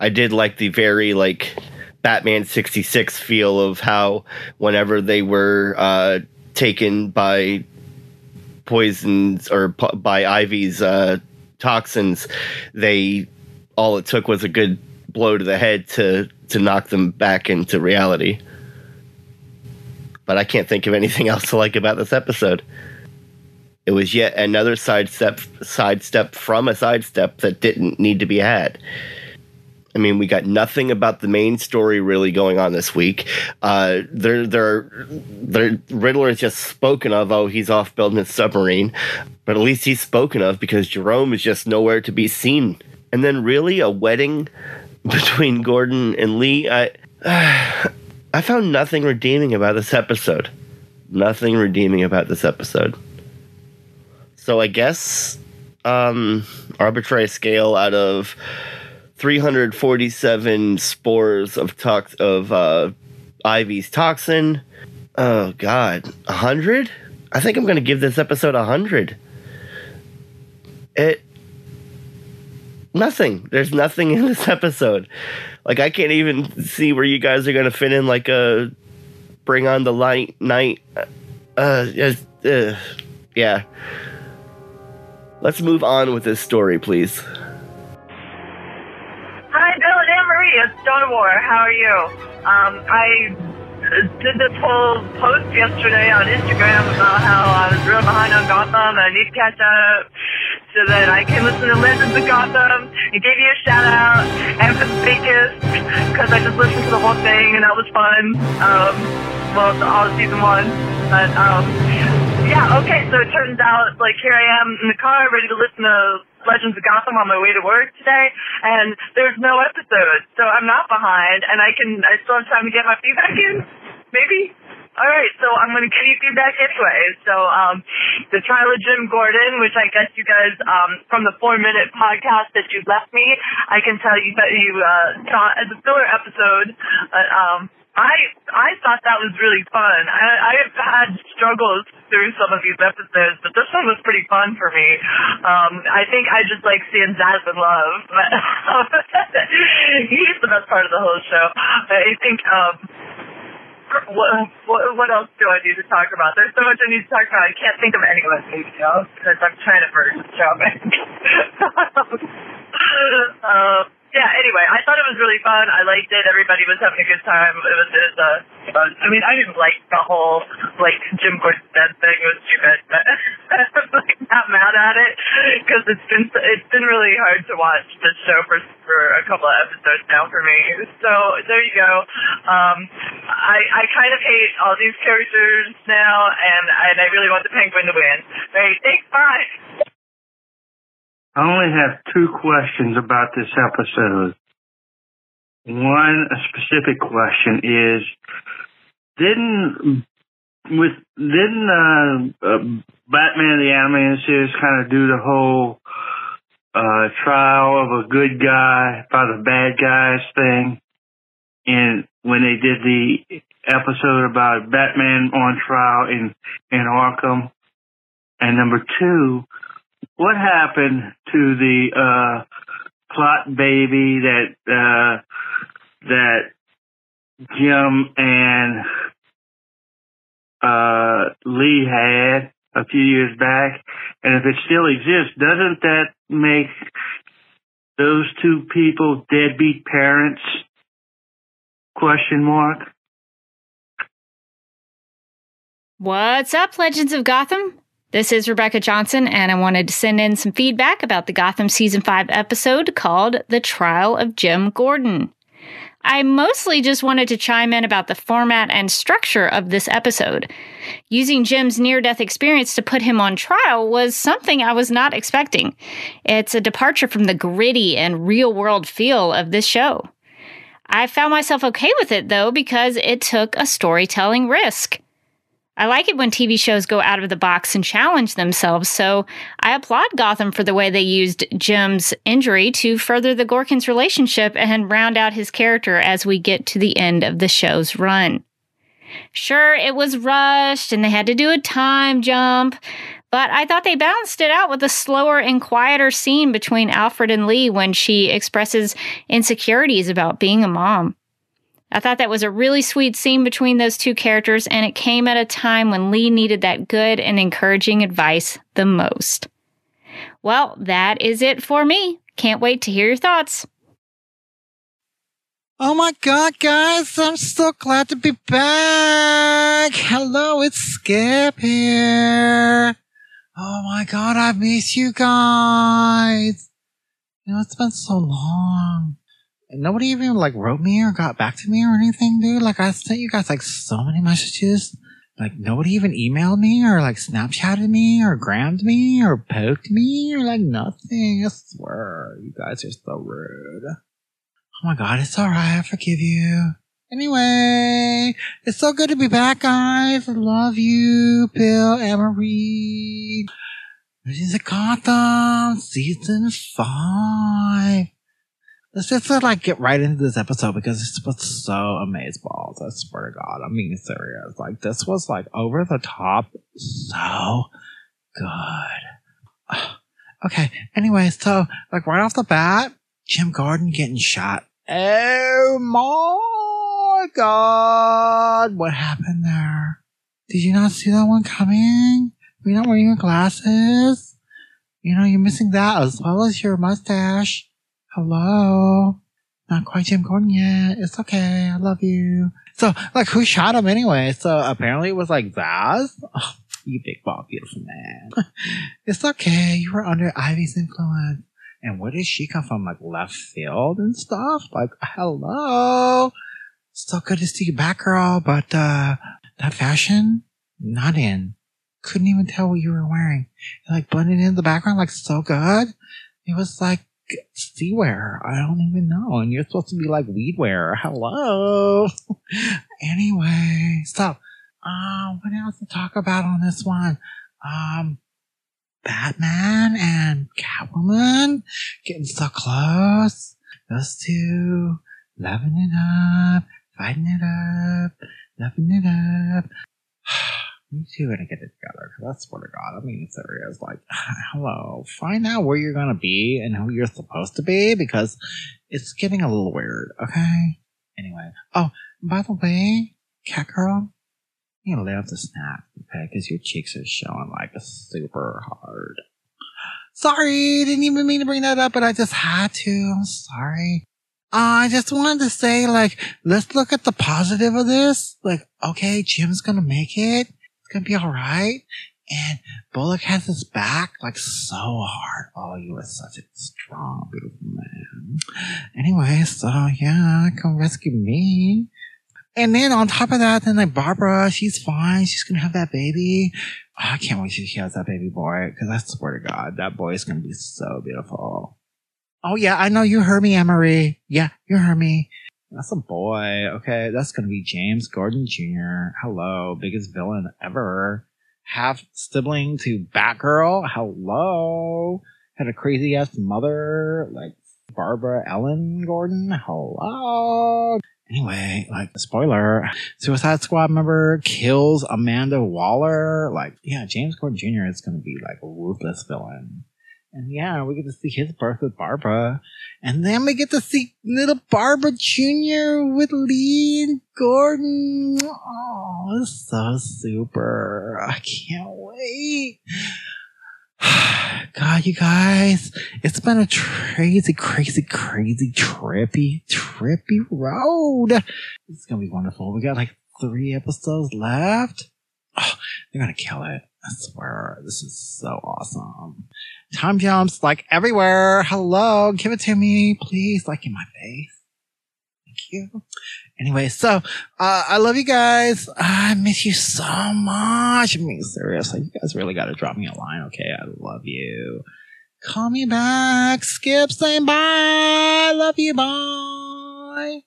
D: I did like the very like Batman 66 feel of how whenever they were uh, taken by poisons or p- by Ivy's uh, toxins, they all it took was a good blow to the head to to knock them back into reality but I can't think of anything [LAUGHS] else to like about this episode. It was yet another sidestep sidestep from a sidestep that didn't need to be had. I mean, we got nothing about the main story really going on this week. Uh, they're, they're, they're, Riddler is just spoken of. Oh, he's off building his submarine, but at least he's spoken of because Jerome is just nowhere to be seen. And then, really, a wedding [LAUGHS] between Gordon and Lee. I, [SIGHS] I found nothing redeeming about this episode. Nothing redeeming about this episode. So I guess um, arbitrary scale out of 347 spores of tox of uh, Ivy's toxin. Oh God, hundred? I think I'm going to give this episode hundred. It nothing. There's nothing in this [LAUGHS] episode. Like I can't even see where you guys are going to fit in like a bring on the light night. Uh, uh, yeah. Let's move on with this story, please. Hi, Bill and Anne-Marie.
F: It's Donna War. How are you? Um, I did this whole post yesterday on Instagram about how I was real behind on Gotham and I need to catch up so that I can listen to Legends of Gotham and give you a shout out and for the biggest because I just listened to the whole thing and that was fun. Um, well, all season one. But, um, yeah, okay, so it turns out, like, here I am in the car ready to listen to Legends of Gotham on my way to work today, and there's no episode, so I'm not behind, and I can I still have time to get my feedback in, maybe. All right, so I'm going to give you feedback anyway. So, um, the trial of Jim Gordon, which I guess you guys, um, from the four minute podcast that you left me, I can tell you that you, uh, saw as a filler episode, um, I I thought that was really fun. I, I have had struggles through some of these episodes, but this one was pretty fun for me. Um, I think I just like seeing in love. [LAUGHS] He's the best part of the whole show. I think. Um, what, what what else do I need to talk about? There's so much I need to talk about. I can't think of any of it else because I'm trying to merge the show. [LAUGHS] Um, yeah, anyway, I thought it was really fun. I liked it. Everybody was having a good time. It was, it was uh, fun. I mean, I didn't like the whole, like, Jim dead thing. It was stupid, but [LAUGHS] I'm like, not mad at it because it's been, it's been really hard to watch this show for, for a couple of episodes now for me. So there you go. Um, I, I kind of hate all these characters now and, and I really want the penguin to win. Right, thanks, bye.
G: I only have two questions about this episode. One specific question is, didn't with didn't uh, uh, Batman the Animated Series kind of do the whole uh, trial of a good guy by the bad guys thing? And when they did the episode about Batman on trial in in Arkham, and number two, what happened to the uh, plot baby that uh, that Jim and uh, Lee had a few years back, and if it still exists, doesn't that make those two people deadbeat parents? Question mark.
H: What's up, Legends of Gotham? This is Rebecca Johnson, and I wanted to send in some feedback about the Gotham Season 5 episode called The Trial of Jim Gordon. I mostly just wanted to chime in about the format and structure of this episode. Using Jim's near death experience to put him on trial was something I was not expecting. It's a departure from the gritty and real world feel of this show. I found myself okay with it though because it took a storytelling risk. I like it when TV shows go out of the box and challenge themselves, so I applaud Gotham for the way they used Jim's injury to further the Gorkins relationship and round out his character as we get to the end of the show's run. Sure, it was rushed and they had to do a time jump, but I thought they balanced it out with a slower and quieter scene between Alfred and Lee when she expresses insecurities about being a mom. I thought that was a really sweet scene between those two characters, and it came at a time when Lee needed that good and encouraging advice the most. Well, that is it for me. Can't wait to hear your thoughts.
I: Oh my god, guys, I'm so glad to be back. Hello, it's Skip here. Oh my god, I miss you guys. You know, it's been so long. And nobody even like wrote me or got back to me or anything, dude. Like I sent you guys like so many messages. Like nobody even emailed me or like Snapchatted me or grammed me or poked me or like nothing. I swear, you guys are so rude. Oh my god, it's alright. I forgive you. Anyway, it's so good to be back, guys. I love you, Bill, Emery. This is a Gotham season five. Let's just like get right into this episode because this was so amazeballs. I swear to God, I'm being serious. Like this was like over the top, so good. [SIGHS] Okay. Anyway, so like right off the bat, Jim Gordon getting shot. Oh my God! What happened there? Did you not see that one coming? You're not wearing your glasses. You know, you're missing that as well as your mustache. Hello. Not quite Jim Gordon yet. It's okay. I love you. So, like, who shot him anyway? So, apparently it was like Zsasz. Oh, you big bald, beautiful man. [LAUGHS] it's okay. You were under Ivy's influence. And where did she come from? Like, left field and stuff? Like, hello. So good to see you back, girl. But, uh, that fashion, not in. Couldn't even tell what you were wearing. Like, blended in the background, like, so good. It was like, sea wear. I don't even know. And you're supposed to be like weed wear. Hello. [LAUGHS] anyway, so uh, what else to talk about on this one? Um, Batman and Catwoman getting so close. Those two loving it up, fighting it up, loving it up. You two gonna get it together. Cause I swear to God, I mean, serious. Like, [SIGHS] hello, find out where you're gonna be and who you're supposed to be because it's getting a little weird. Okay. Anyway, oh, by the way, cat girl, you lay off the snack, okay? Because your cheeks are showing like super hard. Sorry, didn't even mean to bring that up, but I just had to. I'm sorry. Uh, I just wanted to say, like, let's look at the positive of this. Like, okay, Jim's gonna make it gonna be all right. And Bullock has his back like so hard. Oh, you are such a strong, beautiful man. Anyway, so yeah, come rescue me. And then on top of that, then like Barbara, she's fine. She's gonna have that baby. Oh, I can't wait till she has that baby boy. Cause I swear to God, that boy is gonna be so beautiful. Oh yeah, I know you heard me, Emery. Yeah, you heard me. That's a boy. Okay, that's gonna be James Gordon Jr. Hello, biggest villain ever. Half sibling to Batgirl. Hello. Had a crazy ass mother, like Barbara Ellen Gordon. Hello. Anyway, like spoiler, Suicide Squad member kills Amanda Waller. Like, yeah, James Gordon Jr. is gonna be like a ruthless villain. And yeah, we get to see his birth with Barbara. And then we get to see little Barbara Jr. with Lee and Gordon. Oh, it's so super. I can't wait. [SIGHS] God, you guys, it's been a crazy, crazy, crazy, trippy, trippy road. It's gonna be wonderful. We got like three episodes left. Oh, they're gonna kill it. I swear, this is so awesome. Time jumps like everywhere. Hello, give it to me, please, like in my face. Thank you. Anyway, so uh, I love you guys. I miss you so much. I mean, seriously, you guys really got to drop me a line, okay? I love you. Call me back. Skip saying bye. Love you. Bye.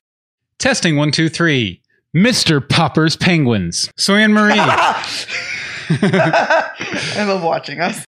A: Testing one, two, three. Mr. Popper's Penguins. So Anne Marie. [LAUGHS] [LAUGHS]
B: I love watching us.